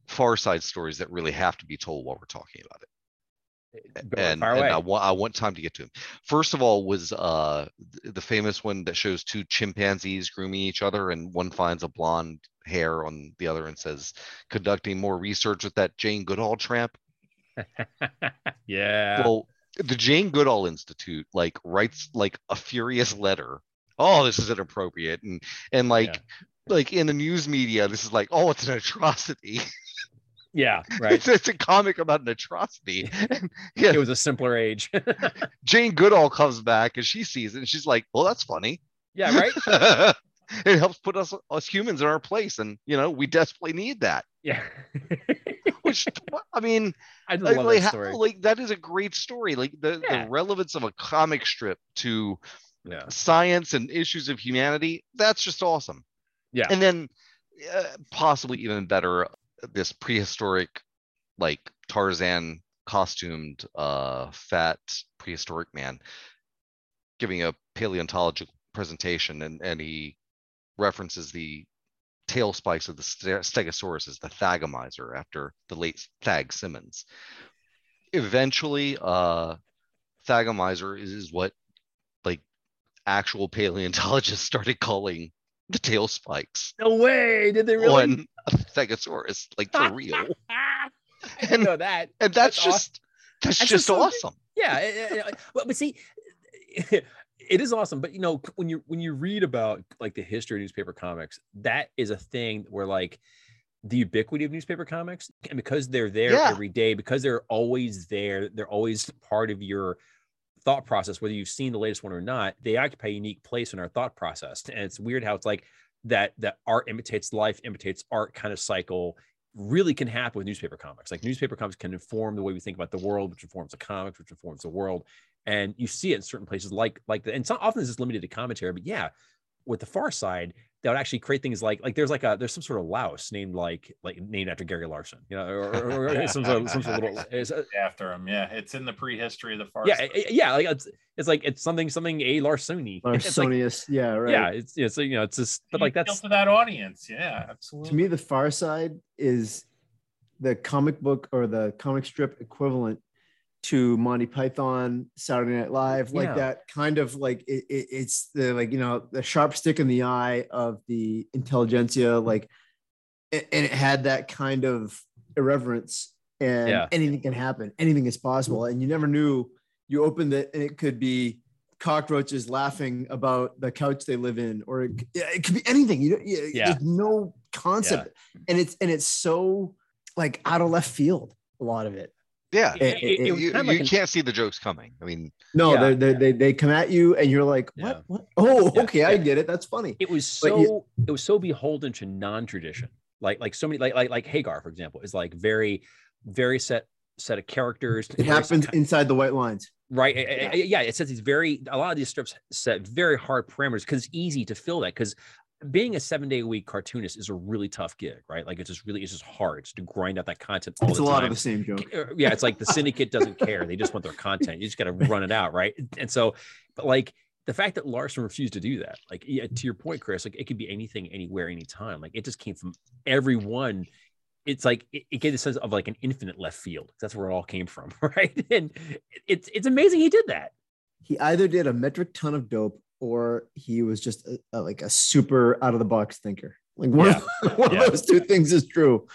Far Side stories that really have to be told while we're talking about it. Go and, and. I want I want time to get to him. First of all, was uh th- the famous one that shows two chimpanzees grooming each other, and one finds a blonde hair on the other and says, "Conducting more research with that Jane Goodall tramp." yeah. Well, the Jane Goodall Institute like writes like a furious letter oh, this is inappropriate, and and like yeah. like in the news media, this is like, oh, it's an atrocity. Yeah, right. It's, it's, a comic about an atrocity. And, yeah. It was a simpler age. Jane Goodall comes back and she sees it and she's like, well, that's funny. Yeah, right. it helps put us us humans in our place, and you know we desperately need that. Yeah. Which I mean, I love like, that story. like that is a great story. Like the, yeah. the relevance of a comic strip to yeah. science and issues of humanity. That's just awesome. Yeah. And then uh, possibly even better, this prehistoric, like Tarzan costumed, uh, fat prehistoric man giving a paleontological presentation and, and he references the tail spikes of the Stegosaurus as the Thagomizer after the late Thag Simmons. Eventually, uh, Thagomizer is, is what like actual paleontologists started calling the tail spikes. No way! Did they really? On a Stegosaurus, like for real. I didn't know that. And that's, that's just awesome. that's, that's, just, just awesome. Yeah, eh, eh, eh, but, but see, it is awesome but you know when you when you read about like the history of newspaper comics that is a thing where like the ubiquity of newspaper comics and because they're there yeah. every day because they're always there they're always part of your thought process whether you've seen the latest one or not they occupy a unique place in our thought process. And it's weird how it's like that that art imitates life imitates art kind of cycle really can happen with newspaper comics. Like newspaper comics can inform the way we think about the world which informs the comics which informs the world. And you see it in certain places like like the, and some often this is limited to commentary but yeah with the far side that would actually create things like like there's like a there's some sort of louse named like like named after Gary Larson, you know, or, or, or some, sort of, some sort of little uh, after him. Yeah, it's in the prehistory of the far. Yeah, it, yeah, like it's it's like it's something something a Larsoni. Larsonius, like, yeah, right. Yeah, it's it's you know it's just but like that's to that audience. Yeah, absolutely. To me, the far side is the comic book or the comic strip equivalent to Monty Python, Saturday Night Live, like yeah. that kind of like it, it, it's the like you know the sharp stick in the eye of the intelligentsia, mm-hmm. like, and it had that kind of irreverence, and yeah. anything can happen, anything is possible, and you never knew. You opened it, and it could be cockroaches laughing about the couch they live in, or it, it could be anything. You, you yeah. there's no concept, yeah. and it's and it's so like out of left field. A lot of it. Yeah, it, it, it, you, like you an, can't see the jokes coming. I mean, no, yeah, they they they come at you, and you're like, what? Yeah. What? Oh, yeah, okay, I get it. That's funny. It was so it was so beholden to non-tradition. Like like so many like like like Hagar, for example, is like very very set set of characters. It happens set, inside the white lines. Right. Yeah. yeah. It says these very a lot of these strips set very hard parameters because it's easy to fill that because being a seven day a week cartoonist is a really tough gig, right? Like it's just really, it's just hard to grind out that content. it's a lot of the same joke. Uh, yeah. It's like the syndicate doesn't care. They just want their content. You just got to run it out. Right. And so, but like the fact that Larson refused to do that, like yeah, to your point, Chris, like it could be anything, anywhere, anytime. Like it just came from everyone. It's like it, it gave a sense of like an infinite left field. That's where it all came from. Right. And it's, it's amazing he did that. He either did a metric ton of dope or he was just a, a, like a super out of the box thinker. Like one, yeah. of, one yeah. of those two things is true.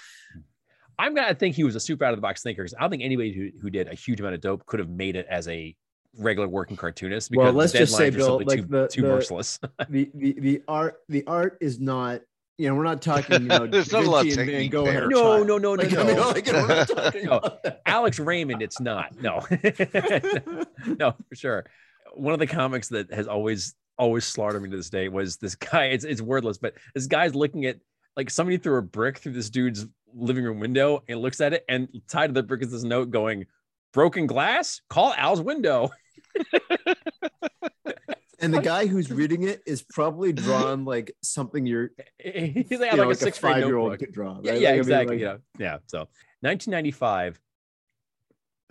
I'm gonna think he was a super out of the box thinker because I don't think anybody who, who did a huge amount of dope could have made it as a regular working cartoonist. Because well, let's just say, Bill, like too, the, too the, merciless. the, the the art the art is not. You know, we're not talking. You know, there's not a lot of technique no, no, no, no, like, no, no. Like, no. Alex Raymond, it's not. No, no, for sure one of the comics that has always always slaughtered me to this day was this guy. It's it's wordless, but this guy's looking at like somebody threw a brick through this dude's living room window and looks at it and tied to the brick is this note going, "Broken glass, call Al's window." and the guy who's reading it is probably drawn like something you're he's like, you know, like a, six five year old could draw. Right? Yeah, yeah like, exactly. I mean, like... yeah, yeah. So 1995,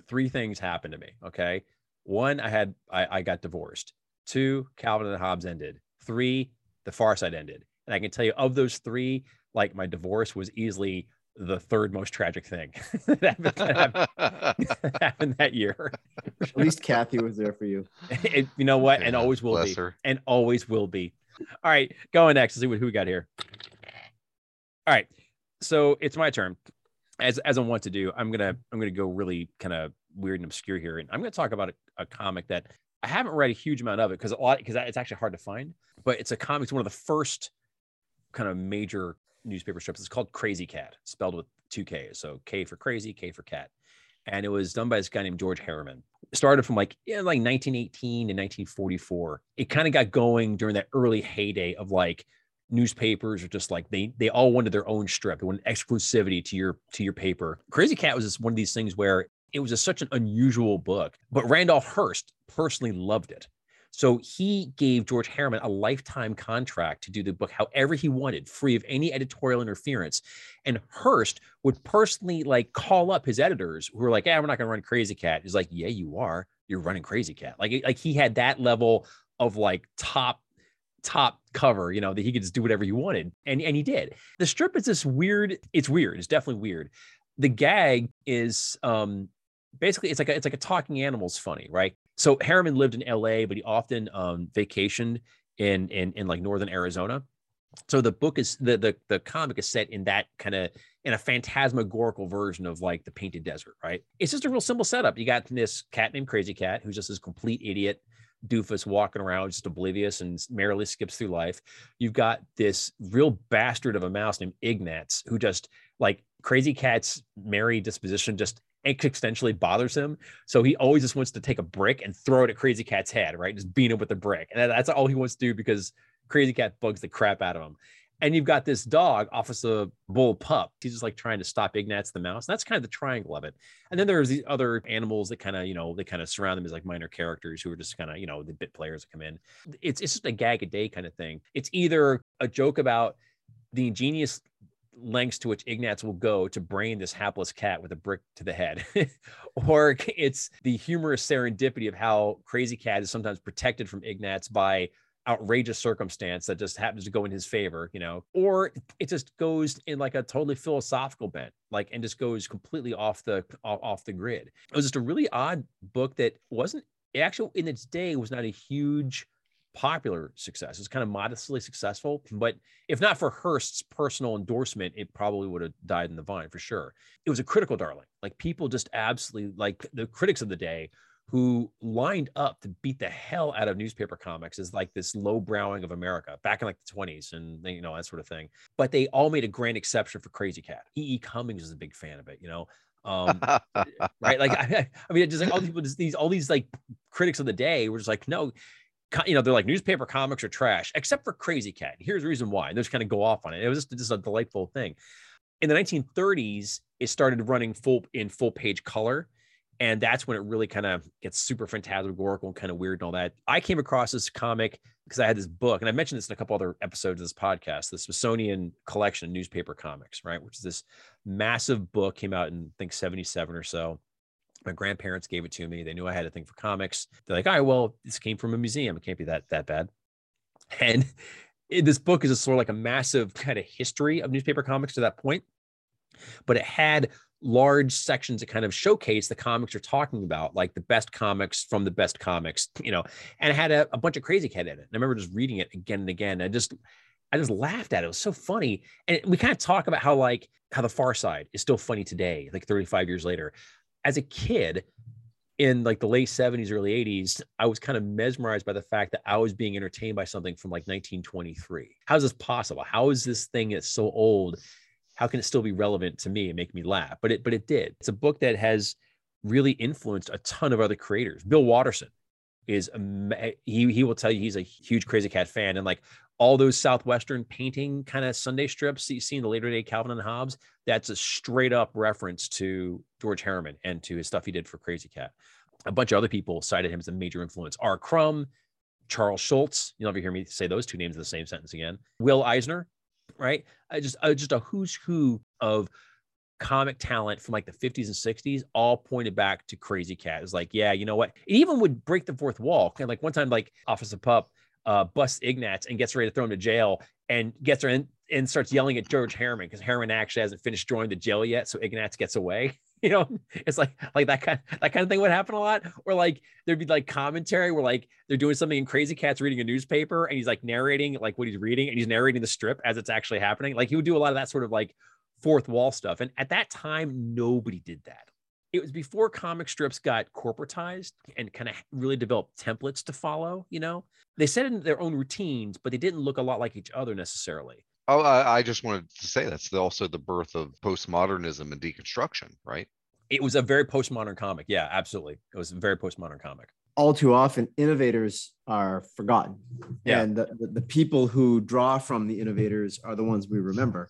three things happened to me. Okay, one, I had I, I got divorced. Two, Calvin and Hobbes ended. Three, The Far Side ended. And I can tell you, of those three, like my divorce was easily the third most tragic thing that, happened, that happened that year. At least Cathy was there for you. It, you know what? Yeah, and always will be. Her. And always will be. All right, going next. Let's see what, who we got here. All right, so it's my turn. As as I want to do, I'm gonna I'm gonna go really kind of weird and obscure here. And I'm going to talk about a, a, comic that I haven't read a huge amount of it because a lot because it's actually hard to find. But it's a comic. It's one of the first kind of major newspaper strips. It's called Krazy Kat, spelled with two K's. So K for crazy, K for cat. And it was done by this guy named George Herriman. It started from like yeah, like 1918 to 1944. It kind of got going during that early heyday of like newspapers are just like they they all wanted their own strip. They wanted exclusivity to your to your paper. Krazy Kat was just one of these things where it was just such an unusual book, but Randolph Hearst personally loved it. So he gave George Herriman a lifetime contract to do the book however he wanted, free of any editorial interference. And Hearst would personally like call up his editors who were like, "Yeah, we're not going to run Krazy Kat." He's like, "Yeah, you are. You're running Krazy Kat." Like, like he had that level of like top top cover, you know, that he could just do whatever he wanted. And and he did. The strip is this weird, it's weird. It's definitely weird. The gag is um basically it's like a, it's like a talking animals funny, right? So Herriman lived in LA, but he often um, vacationed in, in in like northern Arizona. So the book is the the the comic is set in that kind of in a phantasmagorical version of like the painted desert, right? It's just a real simple setup. You got this cat named Krazy Kat who's just this complete idiot doofus walking around just oblivious and merrily skips through life. You've got this real bastard of a mouse named Ignatz who just like Krazy Kat's merry disposition just existentially bothers him. So he always just wants to take a brick and throw it at Krazy Kat's head, right? Just beat him with a brick. And that's all he wants to do because Krazy Kat bugs the crap out of him. And you've got this dog, Officer Bull Pup. He's just like trying to stop Ignatz the mouse. And that's kind of the triangle of it. And then there's these other animals that kind of, you know, they kind of surround them as like minor characters who are just kind of, you know, the bit players that come in. It's, it's just a gag a day kind of thing. It's either a joke about the ingenious lengths to which Ignatz will go to brain this hapless cat with a brick to the head. or it's the humorous serendipity of how Krazy Kat is sometimes protected from Ignatz by outrageous circumstance that just happens to go in his favor, you know, or it just goes in like a totally philosophical bent, like and just goes completely off the off, the grid. It was just a really odd book that wasn't actually in its day was not a huge popular success. It's kind of modestly successful, but if not for Hearst's personal endorsement, it probably would have died in the vine for sure. It was a critical darling. Like people just absolutely like the critics of the day who lined up to beat the hell out of newspaper comics as like this low browing of America back in like the 20s and you know that sort of thing. But they all made a grand exception for Krazy Kat. E. E. Cummings is a big fan of it, you know. Um, right? Like I, I mean, just like all these, these all these like critics of the day were just like, no, you know, they're like newspaper comics are trash, except for Krazy Kat. Here's the reason why. And they just kind of go off on it. It was just, just a delightful thing. In the 1930s, it started running full in full page color. And that's when it really kind of gets super phantasmagorical and kind of weird and all that. I came across this comic because I had this book, and I mentioned this in a couple other episodes of this podcast, the Smithsonian collection of newspaper comics, right? Which is this massive book, came out in I think 77 or so my grandparents gave it to me. They knew I had a thing for comics. They're like, all right, well, this came from a museum. It can't be that that bad. And it, this book is a sort of like a massive kind of history of newspaper comics to that point. But it had large sections that kind of showcase the comics you're talking about, like the best comics from the best comics, you know, and it had a, a bunch of Krazy Kat in it. And I remember just reading it again and again. And I just I just laughed at it. It was so funny. And we kind of talk about how like how the far side is still funny today, like 35 years later as a kid in like the late 70s early 80s i was kind of mesmerized by the fact that i was being entertained by something from like 1923 how is this possible? How is this thing that's so old? How can it still be relevant to me and make me laugh? But it but it did. It's a book that has really influenced a ton of other creators. Bill watterson is he he will tell you he's a huge Krazy Kat fan. And like all those southwestern painting kind of sunday strips that you see in the later day calvin and hobbes that's a straight up reference to george herriman and to his stuff he did for Krazy Kat. A bunch of other people cited him as a major influence. R. Crumb charles schulz you'll never hear me say those two names in the same sentence again. Will eisner right? I just uh, just a who's who of comic talent from like the 50s and 60s all pointed back to Krazy Kat. It's like yeah you know what? It even would break the fourth wall. And like one time like Office of pup uh, busts Ignatz and gets ready to throw him to jail and gets her in and starts yelling at George Herriman because Herriman actually hasn't finished drawing the jail yet. So Ignatz gets away. You know, it's like like that kind that kind of thing would happen a lot. Or like there'd be like commentary where like they're doing something and Krazy Kat's reading a newspaper and he's like narrating like what he's reading and he's narrating the strip as it's actually happening. Like he would do a lot of that sort of like fourth wall stuff. And at that time, nobody did that. It was before comic strips got corporatized and kind of really developed templates to follow. You know, they set in their own routines, but they didn't look a lot like each other necessarily. Oh, I, I just wanted to say that's also the birth of postmodernism and deconstruction, right? It was a very postmodern comic. Yeah, absolutely. It was a very postmodern comic. All too often, innovators are forgotten. Yeah. And the, the, the people who draw from the innovators are the ones we remember.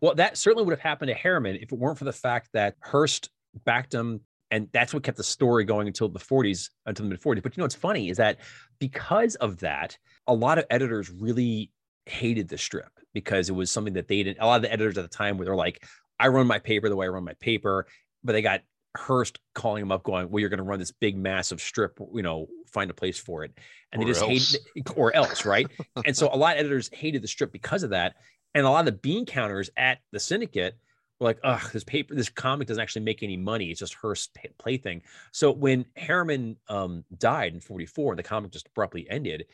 Well, that certainly would have happened to Herriman if it weren't for the fact that Hearst backed them. And that's what kept the story going until the 40s, until the mid 40s. But you know, what's funny is that because of that, a lot of editors really hated the strip because it was something that they didn't. A lot of the editors at the time were like, I run my paper the way I run my paper, but they got Hearst calling him up, going, "Well, you're going to run this big, massive strip. You know, find a place for it." And Or they just else. hated, it, or else, right? and so a lot of editors hated the strip because of that, and a lot of the bean counters at the syndicate like, "Ugh, this paper, this comic doesn't actually make any money. It's just Hearst's pa- plaything." So when Herriman um, died in '44, and the comic just abruptly ended,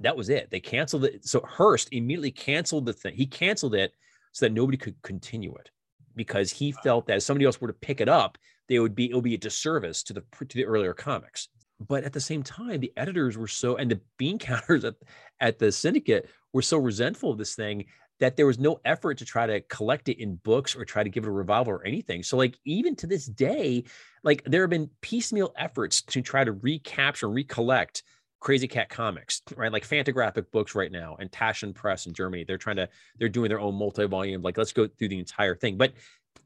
that was it. They canceled it. So Hearst immediately canceled the thing. He canceled it so that nobody could continue it because he felt that if somebody else were to pick it up, they would be it would be a disservice to the to the earlier comics. But at the same time, the editors were so and the bean counters at, at the syndicate were so resentful of this thing that there was no effort to try to collect it in books or try to give it a revival or anything. So like even to this day, like there have been piecemeal efforts to try to recapture and recollect Krazy Kat comics, right? Like Fantagraphic books right now and Taschen Press in Germany. They're trying to, they're doing their own multi-volume, like let's go through the entire thing. But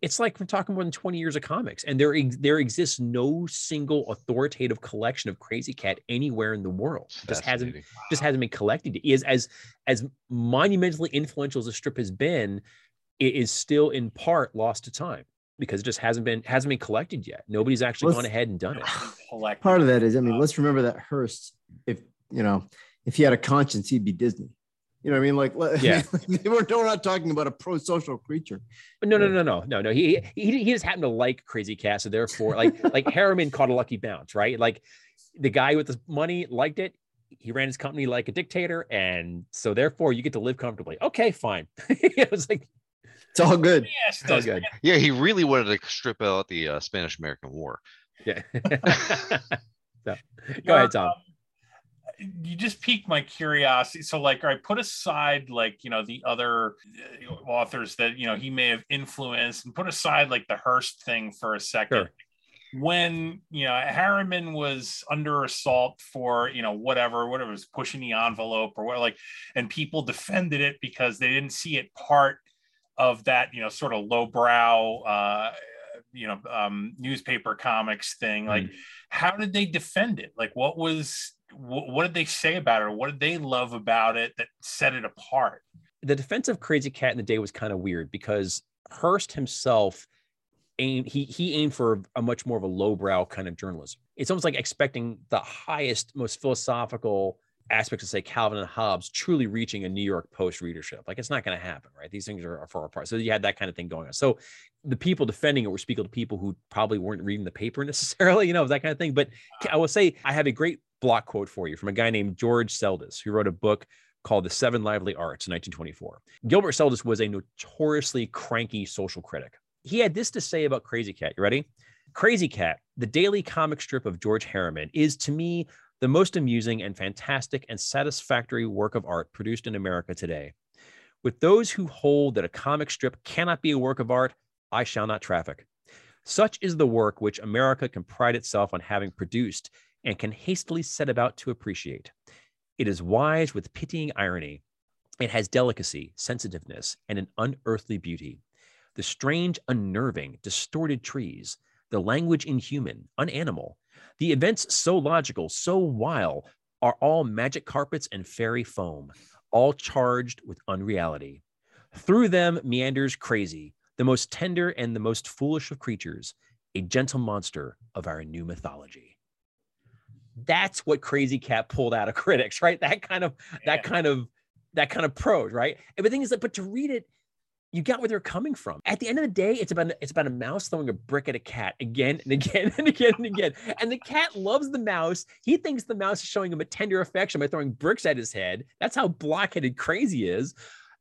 it's like we're talking more than 20 years of comics. And there, there exists no single authoritative collection of Krazy Kat anywhere in the world. It just hasn't Fascinating. just hasn't been collected. It is as as monumentally influential as the strip has been, it is still in part lost to time because it just hasn't been hasn't been collected yet. Nobody's actually Let's- gone ahead and done it. Part of that is, I mean, let's remember that Hearst, if you know, if he had a conscience, he'd be Disney. You know what I mean? Like, Yeah. we're, we're not talking about a pro-social creature. But no, no, no, no, no, no. He he he just happened to like Krazy Kat, so therefore, like like Herriman caught a lucky bounce, right? Like the guy with the money liked it. He ran his company like a dictator, and so therefore, you get to live comfortably. Okay, fine. it was like It's all good. Yes, it's all good. Yeah, he really wanted to strip out the uh, Spanish American War. Yeah. so, go ahead, Tom. You just piqued my curiosity. So, like, I put aside, like, you know, the other uh, authors that, you know, he may have influenced and put aside, like, the Hearst thing for a second. Sure. When, you know, Herriman was under assault for, you know, whatever, whatever was pushing the envelope or what, like, and people defended it because they didn't see it part of that, you know, sort of lowbrow, uh, you know, um, newspaper comics thing. Like, how did they defend it? Like, what was what, what did they say about it? Or what did they love about it that set it apart? the defense of Krazy Kat in the day was kind of weird because Hearst himself aimed he he aimed for a much more of a lowbrow kind of journalism. It's almost like expecting the highest, most philosophical aspects of say Calvin and Hobbes truly reaching a New York Post readership. Like it's not going to happen, right? These things are, are far apart. So you had that kind of thing going on. So the people defending it were speaking to people who probably weren't reading the paper necessarily, you know, that kind of thing. But I will say I have a great block quote for you from a guy named George Seldes, who wrote a book called The Seven Lively Arts in 1924. Gilbert Seldes was a notoriously cranky social critic. He had this to say about Krazy Kat. You ready? Krazy Kat, the daily comic strip of George Herriman, is to me the most amusing and fantastic and satisfactory work of art produced in America today. With those who hold that a comic strip cannot be a work of art, I shall not traffic. Such is the work which America can pride itself on having produced and can hastily set about to appreciate. It is wise with pitying irony. It has delicacy, sensitiveness, and an unearthly beauty. The strange, unnerving, distorted trees, the language inhuman, unanimal, the events so logical, so wild, are all magic carpets and fairy foam, all charged with unreality. Through them meanders Krazy, the most tender and the most foolish of creatures, a gentle monster of our new mythology. That's what Krazy Kat pulled out of critics, right? That kind of that kind of that kind of prose, right? And the thing is that, but to read it, you got where they're coming from. At the end of the day, it's about it's about a mouse throwing a brick at a cat again and again and again and again. And the cat loves the mouse. He thinks the mouse is showing him a tender affection by throwing bricks at his head. That's how blockheaded Krazy is.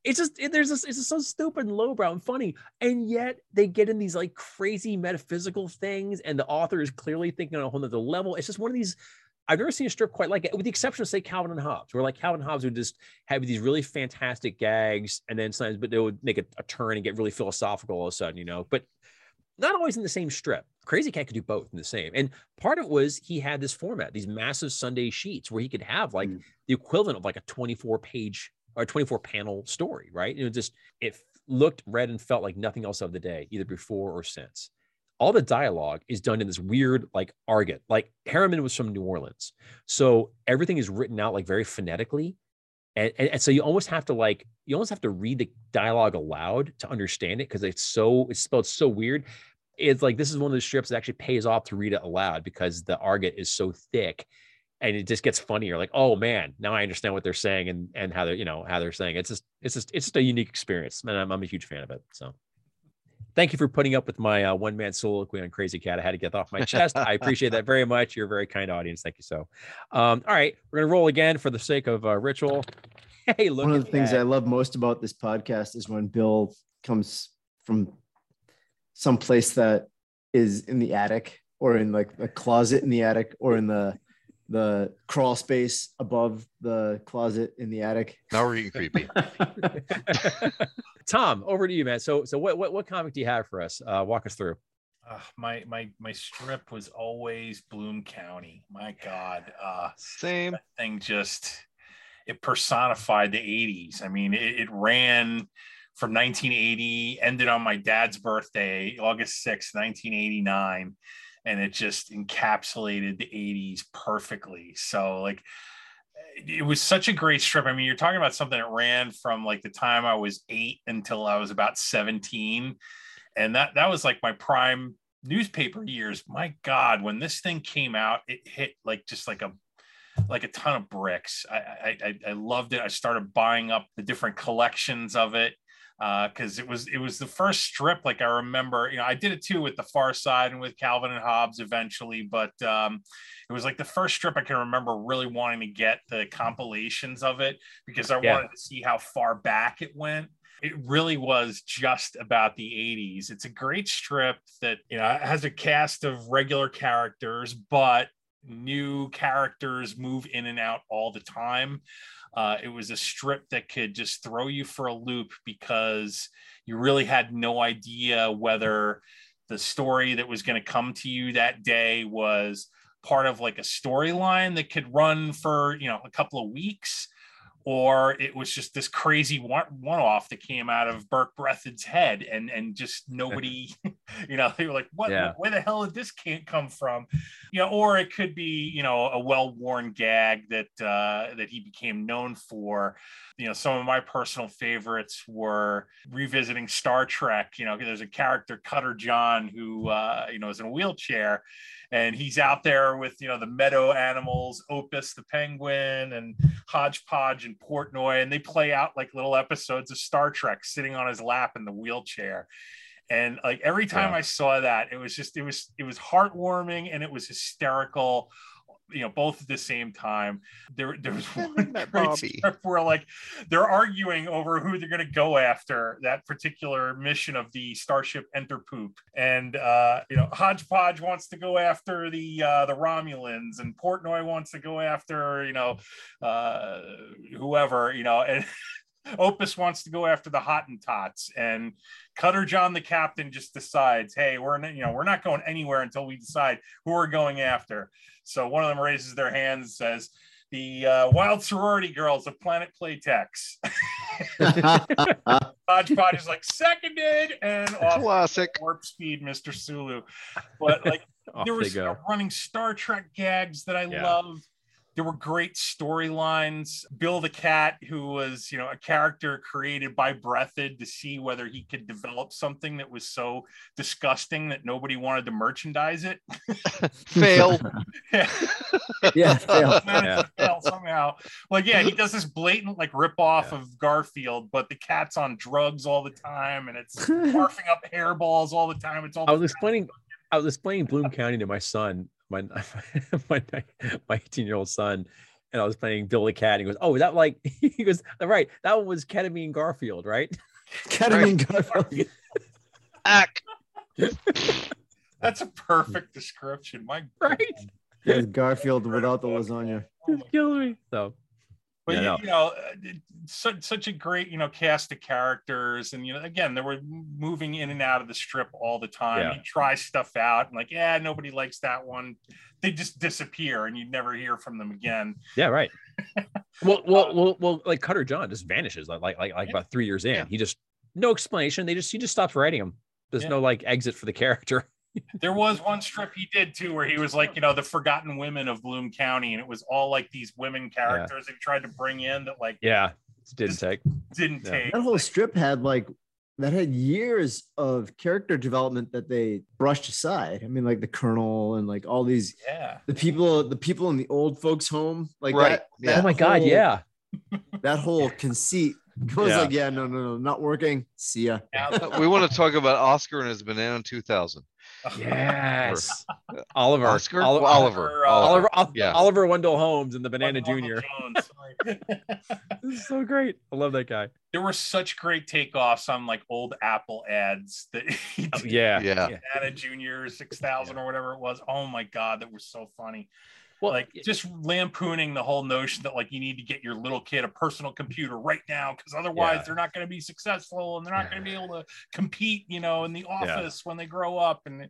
it's just it, there's this it's just so stupid and lowbrow and funny and yet they get in these like crazy metaphysical things and the author is clearly thinking on a whole nother level it's just one of these I've never seen a strip quite like it, with the exception of say Calvin and Hobbes, where like Calvin and Hobbes would just have these really fantastic gags, and then sometimes, but they would make a, a turn and get really philosophical all of a sudden, you know. But not always in the same strip. Krazy Kat could do both in the same. And part of it was he had this format, these massive Sunday sheets where he could have like mm. the equivalent of like a 24 page or 24 panel story, right? It just it looked, read, and felt like nothing else of the day, either before or since. All the dialogue is done in this weird, like argot. Like Herriman was from New Orleans, so everything is written out like very phonetically, and, and, and so you almost have to like you almost have to read the dialogue aloud to understand it because it's so it's spelled so weird. It's like this is one of the strips that actually pays off to read it aloud because the argot is so thick and it just gets funnier like oh man now i understand what they're saying and and how they're you know how they're saying it's just it's just it's just a unique experience and i'm, I'm a huge fan of it so thank you for putting up with my uh, one man soliloquy on Krazy Kat. i had to get off my chest. I appreciate that very much. You're a very kind audience. Thank you so um, all right. We're gonna roll again for the sake of uh, ritual. Hey look one of the things that. i love most about this podcast is when bill comes from some place that is in the attic or in like a closet in the attic or in the the crawl space above the closet in the attic. Now we're getting creepy. Tom, over to you, man. So, so what, what, what comic do you have for us? Uh, walk us through. Uh, my my my strip was always Bloom County. My God, uh, same thing. Just it personified the '80s. I mean, it, it ran from 1980, ended on my dad's birthday, August 6, 1989 and it just encapsulated the 80s perfectly. So like it was such a great strip. I mean, you're talking about something that ran from like the time I was 8 until I was about 17 and that that was like my prime newspaper years. My god, when this thing came out, it hit like just like a like a ton of bricks. I, I I loved it. I started buying up the different collections of it because uh, it was it was the first strip like I remember you know I did it too with the Far Side and with Calvin and Hobbes eventually but um, it was like the first strip I can remember really wanting to get the compilations of it because I yeah. wanted to see how far back it went. It really was just about the 80s it's a great strip that you know has a cast of regular characters but new characters move in and out all the time uh, it was a strip that could just throw you for a loop because you really had no idea whether the story that was going to come to you that day was part of like a storyline that could run for you know a couple of weeks or it was just this crazy one off that came out of Berke Breathed's head and and just nobody you know they were like what yeah. where the hell did this can't come from? You know or it could be you know a well-worn gag that uh that he became known for. You know some of my personal favorites were revisiting Star Trek. You know there's a character Cutter John who uh you know is in a wheelchair and he's out there with you know the meadow animals opus the penguin and hodgepodge and portnoy and they play out like little episodes of star trek sitting on his lap in the wheelchair and like every time yeah. i saw that it was just it was it was heartwarming and it was hysterical you know both at the same time. There there was one great where like they're arguing over who they're going to go after that particular mission of the starship enterpoop. And uh you know hodgepodge wants to go after the uh the romulans and portnoy wants to go after you know uh whoever you know and Opus wants to go after the Hottentots, and Cutter John, the captain, just decides, "Hey, we're you know we're not going anywhere until we decide who we're going after." So one of them raises their hand and says, "The uh, Wild Sorority Girls of Planet Playtex." Hodgepodge is like seconded and off classic warp speed, Mr. Sulu. But like there was you know, running Star Trek gags that I yeah. love there were great storylines. Bill the Cat, who was, you know, a character created by Breathed to see whether he could develop something that was so disgusting that nobody wanted to merchandise it. fail. yeah. yeah, fail. yeah. fail somehow. Like, yeah, he does this blatant like rip off yeah. of Garfield, but the cat's on drugs all the time and it's barfing up hairballs all the time. It's all I was explaining I was explaining Bloom County to my son my my my 18 year old son and I was playing Billy Cat. And he goes, "Oh, is that like?" He goes, "Right, that one was Ketamine Garfield, right?" Ketamine Garfield. Ack. That's a perfect description. My Right. There's Garfield without the lasagna. Oh my It's killing me. So but Yeah, you, no. you know uh, such such a great you know cast of characters and you know again they were moving in and out of the strip all the time Yeah. you try stuff out and like yeah nobody likes that one they just disappear and you never hear from them again yeah, right. well, well, well, well, like Cutter John just vanishes like like like, like about three years in. Yeah. He just no explanation. They just he just stops writing him. There's Yeah. no like exit for the character. There was one strip he did too where he was like you know the forgotten women of bloom county and it was all like these women characters that he tried to bring in that like Yeah, didn't take. didn't Yeah. take That whole strip had like that had years of character development that they brushed aside. I mean, like the Colonel and like all these yeah the people, the people in the old folks' home, like Right, that. yeah. that Oh my god, yeah. that whole conceit was Yeah. like, yeah, no, no, no, not working. See ya. We want to talk about Oscar and his Banana 2000. Yes. Oliver. Oscar? Oli- Well, Oliver. Oliver, uh, Oliver, Yeah. Oliver Wendell Holmes and the Banana Junior. This is so great. I love that guy. there were such great takeoffs on like old Apple ads that he Oh, yeah. Yeah. Banana Junior six thousand or whatever it was. Oh my god, that was so funny. Well, like just lampooning the whole notion that like you need to get your little kid a personal computer right now because otherwise Yeah. they're not going to be successful and they're not going to be able to compete, you know, in the office when they grow up. And it,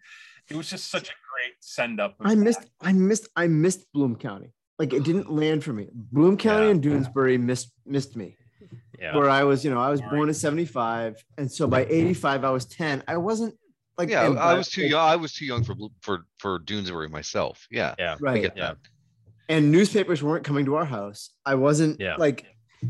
it was just such a great send up. I missed, I missed, I missed Bloom County. Like it didn't land for me. Bloom County Yeah. and Doonesbury missed missed me. yeah. Where I was, you know, I was born in 75. And so by 85, I was 10. I wasn't like Yeah, I was too young. I was too young for for for Doonesbury myself. Yeah, Yeah. Right. get Yeah. that. and newspapers weren't coming to our house. I wasn't Yeah. like,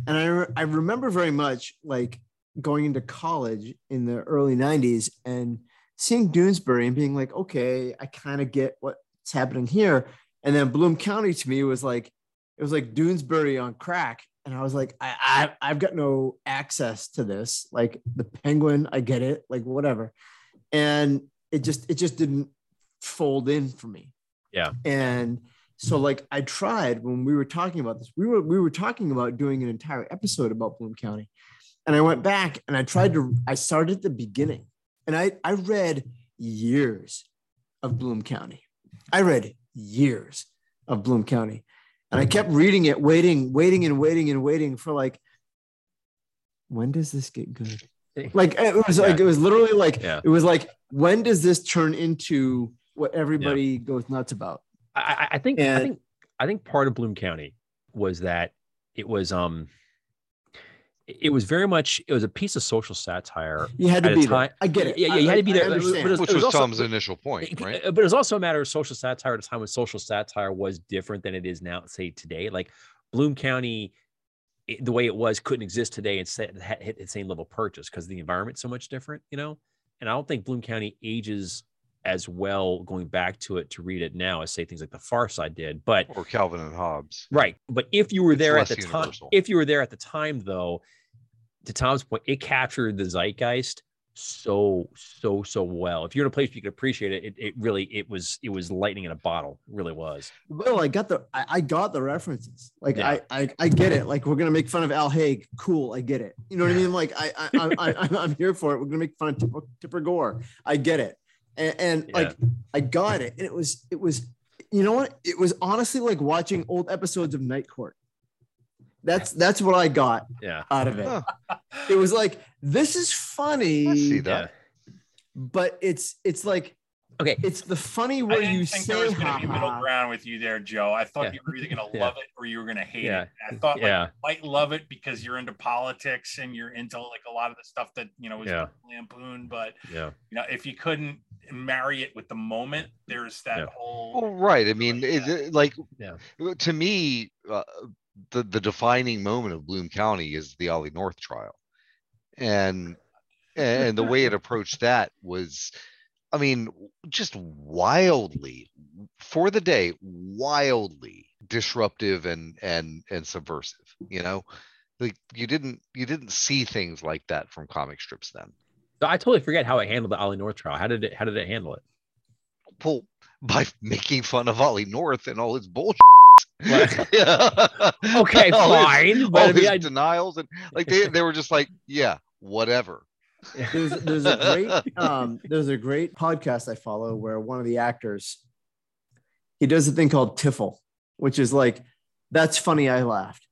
and I, re- I remember very much like going into college in the early 90s and seeing Doonesbury and being like, okay, I kind of get what's happening here. And then Bloom County to me was like, it was like Doonesbury on crack. And I was like, I, I, I've got no access to this. Like the penguin, I get it, like whatever. And it just, it just didn't fold in for me. Yeah. And so like I tried when we were talking about this, we were we were talking about doing an entire episode about Bloom County. And I went back and I tried to I started at the beginning and I I read years of Bloom County. I read years of Bloom County. And I kept reading it, waiting, waiting and waiting and waiting for like when does this get good? Like it was like it was literally like Yeah. it was like when does this turn into what everybody goes nuts about? I, I- I think I think I think part of Bloom County was that it was um it it was very much it was a piece of social satire. You had to be time- there. I get it. Yeah, yeah, you I- had to be there, but it was- understand. but it was- Which was, also- Tom's initial point, right? But it was also a matter of social satire at a time when social satire was different than it is now, say today. Like Bloom County, it- the way it was, couldn't exist today and set, hit the same level purchase because the environment's so much different, you know. And I don't think Bloom County ages as well going back to it to read it now as say things like The Far Side did. But Or Calvin and Hobbes. Right. But if you were It's there at the time, if you were there at the time, though, to Tom's point, it captured the zeitgeist so, so, so well. If you're in a place where you could appreciate it, it, it really, it was, it was lightning in a bottle. It really was. Well, I got the I, I got the references. Like Yeah. I, I I get it. Like we're gonna make fun of Al Haig. Cool, I get it. You know what I mean? Like I I, I, I I'm here for it. We're gonna make fun of Tipper, Tipper Gore. I get it. And, and like I got it. And it was it was you know what? It was honestly like watching old episodes of Night Court. That's that's what I got Yeah. out of it. Huh, It was like this is funny, I see that. but it's it's like Okay. it's the funny I where didn't you think say there was going to be middle ground with you there, Joe. I thought Yeah. you were either going to Yeah. love it or you were going to hate Yeah. it. I thought like, Yeah. you might love it because you're into politics and you're into like a lot of the stuff that you know is Yeah. lampoon. But Yeah. you know, if you couldn't marry it with the moment, there's that Yeah. whole. Well, right. I mean, it, Yeah. it- like Yeah. to me, uh, the the defining moment of Bloom County is the Ollie North trial, and and the way it approached that was, I mean, just wildly for the day, wildly disruptive and and and subversive. You know, like you didn't you didn't see things like that from comic strips then. So I totally forget how it handled the Ollie North trial. How did it, how did it handle it? Well, by making fun of Ollie North and all his bullshit. yeah. Okay, All fine. But all I his I, denials and like they, they were just like, yeah, whatever. there's there's a great um there's a great podcast I follow where one of the actors he does a thing called tiffle, which is like that's funny. I laughed.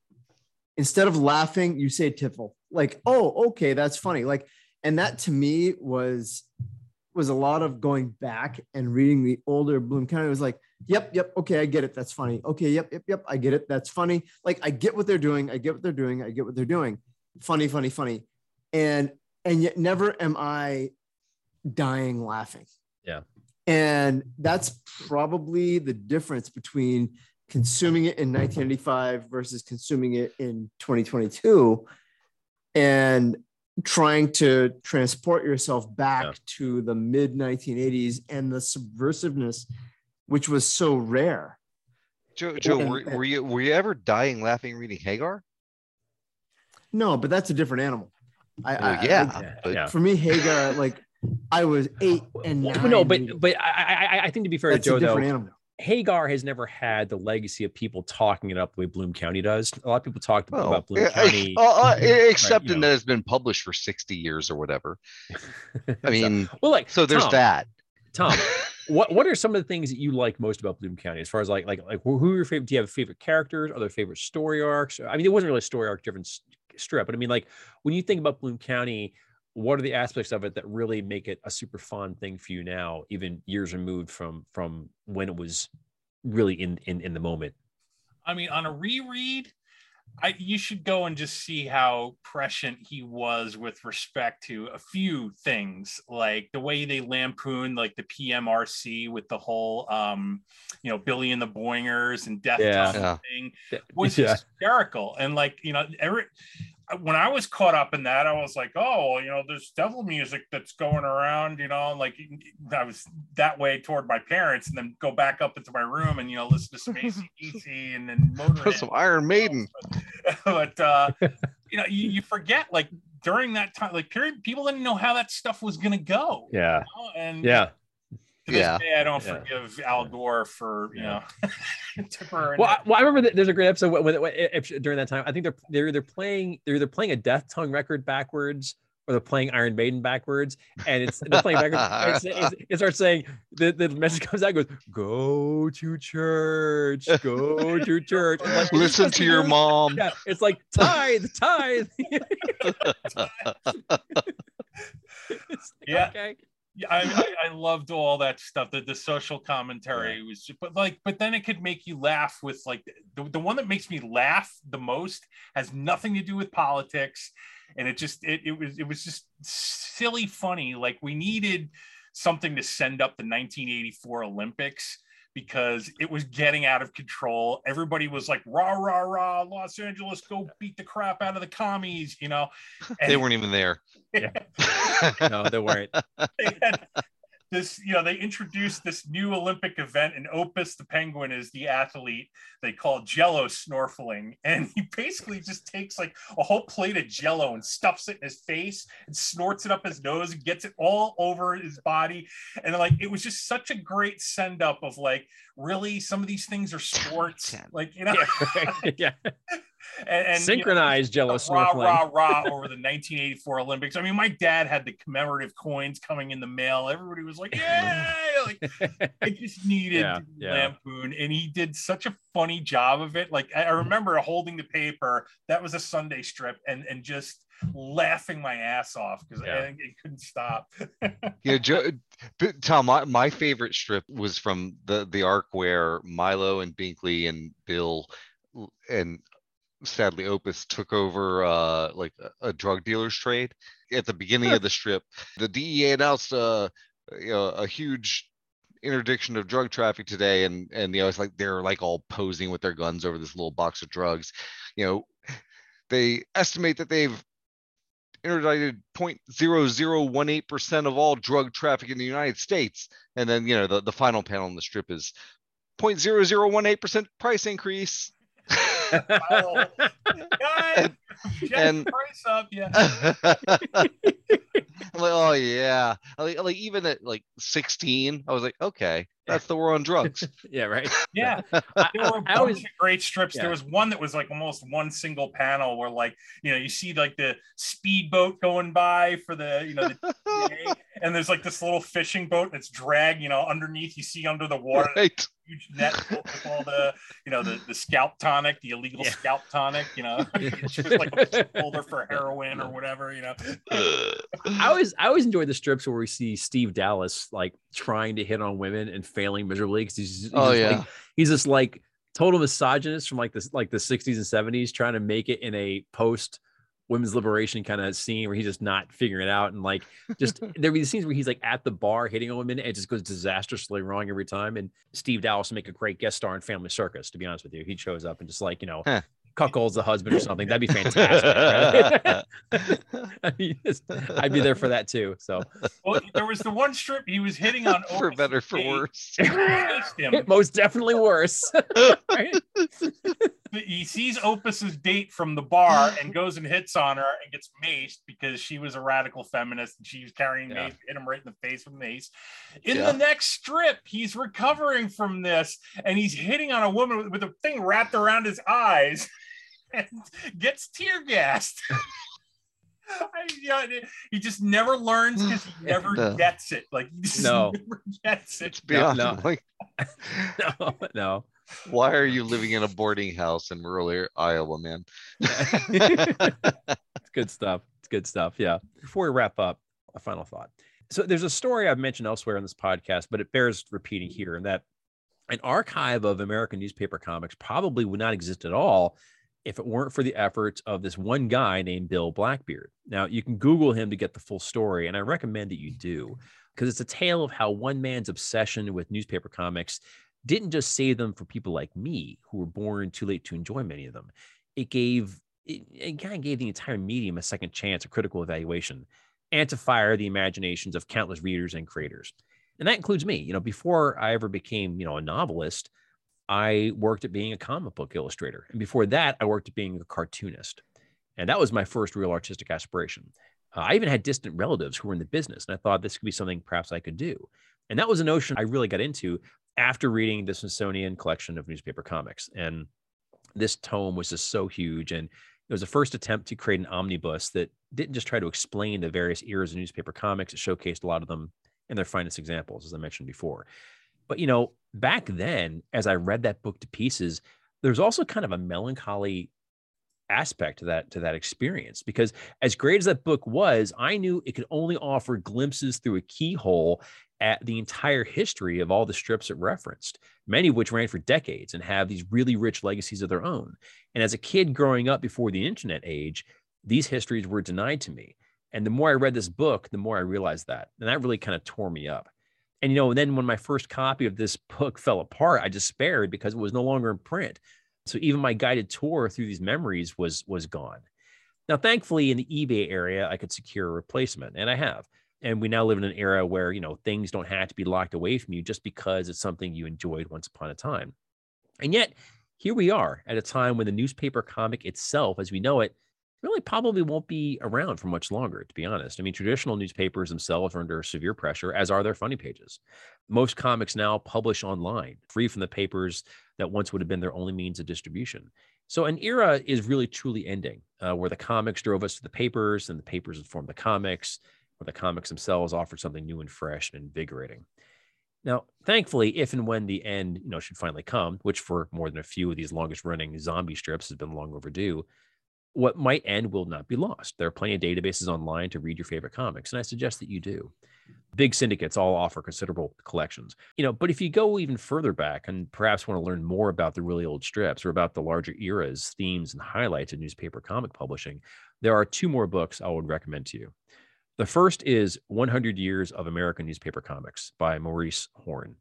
Instead of laughing, you say tiffle. Like, oh, okay, that's funny. Like, and that to me was was a lot of going back and reading the older Bloom County. It was like, yep, yep, okay, I get it. That's funny. Okay, yep, yep, yep, I get it. That's funny. Like, I get what they're doing. I get what they're doing. I get what they're doing. Funny, funny, funny. And and yet never am I dying laughing. Yeah. And that's probably the difference between consuming it in 1985 versus consuming it in 2022 and trying to transport yourself back Yeah. to the mid 1980s and the subversiveness which was so rare Joe, Joe, And- were, were you were you ever dying laughing reading Hagar? no but that's a different animal I, Well, I- yeah, I- yeah, but- yeah. for me hagar like i was eight and Well, nine no, but but I, I I think to be fair that's to Joe a though, different animal Hagar has never had the legacy of people talking it up the way Bloom County does. A lot of people talked Well, about Bloom yeah, County. uh, uh, except you in know. that it's been published for 60 years or whatever. I mean, well, like so there's Tom, that. Tom, what what are some of the things that you like most about Bloom County? As far as like like like who are your favorite? Do you have favorite characters? Are there favorite story arcs? I mean, it wasn't really a story arc driven strip, but I mean, like when you think about Bloom County, what are the aspects of it that really make it a super fun thing for you now, even years removed from from when it was really in in in the moment? I mean, on a reread, I you should go and just see how prescient he was with respect to a few things, like the way they lampoon like the PMRC with the whole um, you know, Billy and the Boingers and Death Yeah. Yeah. thing was Yeah. hysterical. And like, you know, every when I was caught up in that, I was like, oh, you know, there's devil music that's going around, you know, like I was that way toward my parents, and then go back up into my room and you know listen to some ACDC and then Motorhead. Some Iron Maiden. but uh, you know, you, you forget like during that time, like period, people didn't know how that stuff was gonna go. Yeah, you know? And yeah. To this Yeah. day, I don't Yeah. forgive Al Gore for you Yeah. know temporary. Well, I, well, I remember that there's a great episode when, when, when if, during that time. I think they're they're either playing they're either playing a Death Tongue record backwards or they're playing Iron Maiden backwards, and it's they're playing backwards. It's, it's, it starts saying the, the message comes out goes, "Go to church, go to church." Like, Listen to your do- mom. Yeah, it's like tithe, tithe. It's like, Yeah. Okay. Yeah, I, I, I loved all that stuff. The, the social commentary was, just, but like, but then it could make you laugh with like the, the one that makes me laugh the most has nothing to do with politics, and it just it, it was it was just silly funny. Like we needed something to send up the 1984 Olympics because it was getting out of control. Everybody was like, rah, rah, rah, Los Angeles, go beat the crap out of the commies, you know? They weren't even there. No, they weren't. they had this, you know, they introduced this new Olympic event, and Opus the penguin is the athlete they call Jello snorkeling, and he basically just takes like a whole plate of Jello and stuffs it in his face and snorts it up his nose and gets it all over his body, and like it was just such a great send up of like, really, some of these things are sports, like you know, Yeah, yeah. And, and you know, synchronized Jello rah rah rah over the 1984 Olympics. I mean, my dad had the commemorative coins coming in the mail. Everybody was like, "Yeah!" Like it just needed Yeah, yeah. lampoon, and he did such a funny job of it. Like I I remember holding the paper. That was a Sunday strip, and and just laughing my ass off because Yeah. I, I couldn't stop. Yeah, Joe, but Tom, my, my favorite strip was from the the arc where Milo and Binkley and Bill and sadly Opus took over uh like a, a drug dealer's trade. At the beginning of the strip, the DEA announced uh you know a huge interdiction of drug traffic today and and you know it's like they're like all posing with their guns over this little box of drugs. You know, they estimate that they've interdicted 0.0018% of all drug traffic in the United States. And then, you know, the, the final panel in the strip is 0.0018% price increase. oh, God, and- price up, yeah. I'm like, oh yeah. Like, like even at like 16, I was like, okay, that's the war on drugs. yeah, right. Yeah, there were a I bunch always, of great strips. yeah. There was one that was like almost one single panel where like you know you see like the speedboat going by for the you know the and there's like this little fishing boat that's dragged you know underneath. You see under the water right. huge net with all the you know the the scalp tonic, the illegal Yeah. scalp tonic. You know, it's just like a holder for heroin or whatever. You know, I always, I always enjoy the strips where we see Steve Dallas like trying to hit on women and failing miserably because he's, he's Oh just, yeah. like, he's this like total misogynist from like this like the 60s and 70s trying to make it in a post women's liberation kind of scene where he's just not figuring it out and like just there be the scenes where he's like at the bar hitting a woman and it just goes disastrously wrong every time and steve dallas make a great guest star in family circus to be honest with you he shows up and just like you know Huh. cuckolds the husband or something that'd be fantastic right? I mean, I'd be there for that too so well, there was the one strip he was hitting on for Opus better for worse. most definitely worse right? He sees Opus's date from the bar and goes and hits on her and gets maced because she was a radical feminist and she was carrying Yeah. mace, hit him right in the face with mace. In Yeah. the next strip, he's recovering from this and he's hitting on a woman with, with a thing wrapped around his eyes and gets tear gassed. I, you know, he just never learns because he never No. gets it. Like he just No. never gets it. It's beyond no. like no no why are you living in a boarding house in rural Iowa, man? it's good stuff. It's good stuff. Yeah. Before we wrap up, a final thought. So there's a story I've mentioned elsewhere in this podcast, but it bears repeating here, and that an archive of American newspaper comics probably would not exist at all if it weren't for the efforts of this one guy named Bill Blackbeard. Now, you can Google him to get the full story, and I recommend that you do because it's a tale of how one man's obsession with newspaper comics didn't just save them for people like me who were born too late to enjoy many of them. It gave it, it kind of gave the entire medium a second chance, a critical evaluation, and to fire the imaginations of countless readers and creators. And that includes me. You know, before I ever became, you know, a novelist, I worked at being a comic book illustrator. And before that, I worked at being a cartoonist. And that was my first real artistic aspiration. Uh, I even had distant relatives who were in the business, and I thought this could be something perhaps I could do. And that was a notion I really got into after reading the Smithsonian collection of newspaper comics. And this tome was just so huge. And it was the first attempt to create an omnibus that didn't just try to explain the various eras of newspaper comics. It showcased a lot of them in their finest examples, as I mentioned before. But, you know, back then, as I read that book to pieces, there's also kind of a melancholy aspect to that to that experience because as great as that book was i knew it could only offer glimpses through a keyhole at the entire history of all the strips it referenced many of which ran for decades and have these really rich legacies of their own. And as a kid growing up before the internet age these histories were denied to me. And the more i read this book the more i realized that and that really kind of tore me up. And you know then when my first copy of this book fell apart i despaired because it was no longer in print so even my guided tour through these memories was was gone. Now, thankfully, in the eBay area, I could secure a replacement, and I have. And we now live in an era where you know things don't have to be locked away from you just because it's something you enjoyed once upon a time. And yet, here we are at a time when the newspaper comic itself, as we know it, really probably won't be around for much longer, to be honest. I mean, traditional newspapers themselves are under severe pressure, as are their funny pages. Most comics now publish online, free from the papers that once would have been their only means of distribution. So an era is really truly ending, uh, where the comics drove us to the papers, and the papers informed the comics, where the comics themselves offered something new and fresh and invigorating. Now, thankfully, if and when the end, you know, should finally come, which for more than a few of these longest-running zombie strips has been long overdue, what might end will not be lost. There are plenty of databases online to read your favorite comics, and I suggest that you do. Big syndicates all offer considerable collections. You know, but if you go even further back and perhaps want to learn more about the really old strips or about the larger eras, themes, and highlights of newspaper comic publishing, there are two more books I would recommend to you. The first is 100 Years of American Newspaper Comics by Maurice Horn.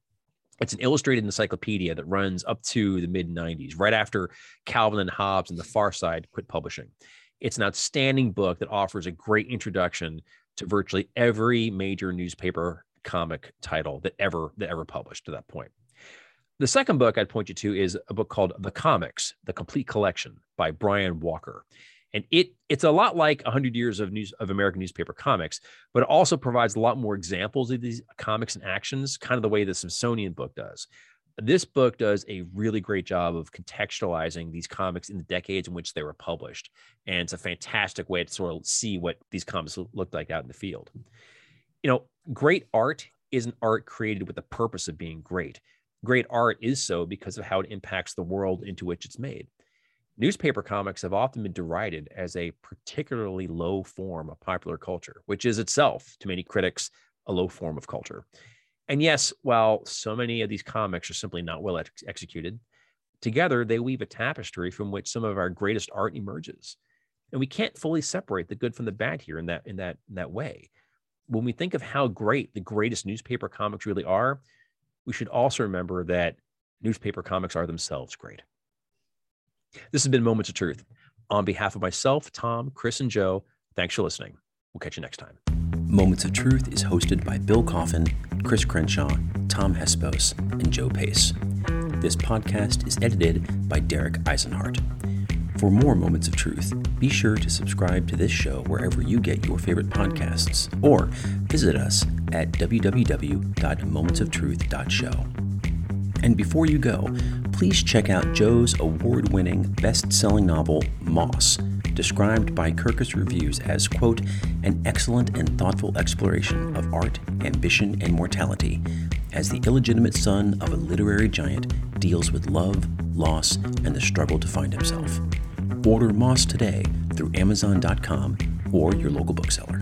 It's an illustrated encyclopedia that runs up to the mid 90s, right after Calvin and Hobbes and The Far Side quit publishing. It's an outstanding book that offers a great introduction to virtually every major newspaper comic title that ever that ever published to that point. The second book I'd point you to is a book called The Comics, The Complete Collection by Brian Walker. And it it's a lot like 100 years of news of American newspaper comics, but it also provides a lot more examples of these comics and actions, kind of the way the Smithsonian book does. This book does a really great job of contextualizing these comics in the decades in which they were published. And it's a fantastic way to sort of see what these comics looked like out in the field. You know, great art isn't art created with the purpose of being great. Great art is so because of how it impacts the world into which it's made. Newspaper comics have often been derided as a particularly low form of popular culture, which is itself, to many critics, a low form of culture. And yes, while so many of these comics are simply not well ex- executed, together they weave a tapestry from which some of our greatest art emerges. And we can't fully separate the good from the bad here in that in that in that way. When we think of how great the greatest newspaper comics really are, we should also remember that newspaper comics are themselves great. This has been Moments of Truth. On behalf of myself, Tom, Chris, and Joe, thanks for listening. We'll catch you next time. Moments of Truth is hosted by Bill Coffin, Chris Crenshaw, Tom Hespos, and Joe Pace. This podcast is edited by Derek Eisenhart. For more Moments of Truth, be sure to subscribe to this show wherever you get your favorite podcasts or visit us at www.momentsoftruth.show. And before you go, please check out Joe's award winning best selling novel, Moss described by Kirkus Reviews as, quote, an excellent and thoughtful exploration of art, ambition, and mortality as the illegitimate son of a literary giant deals with love, loss, and the struggle to find himself. Order Moss today through Amazon.com or your local bookseller.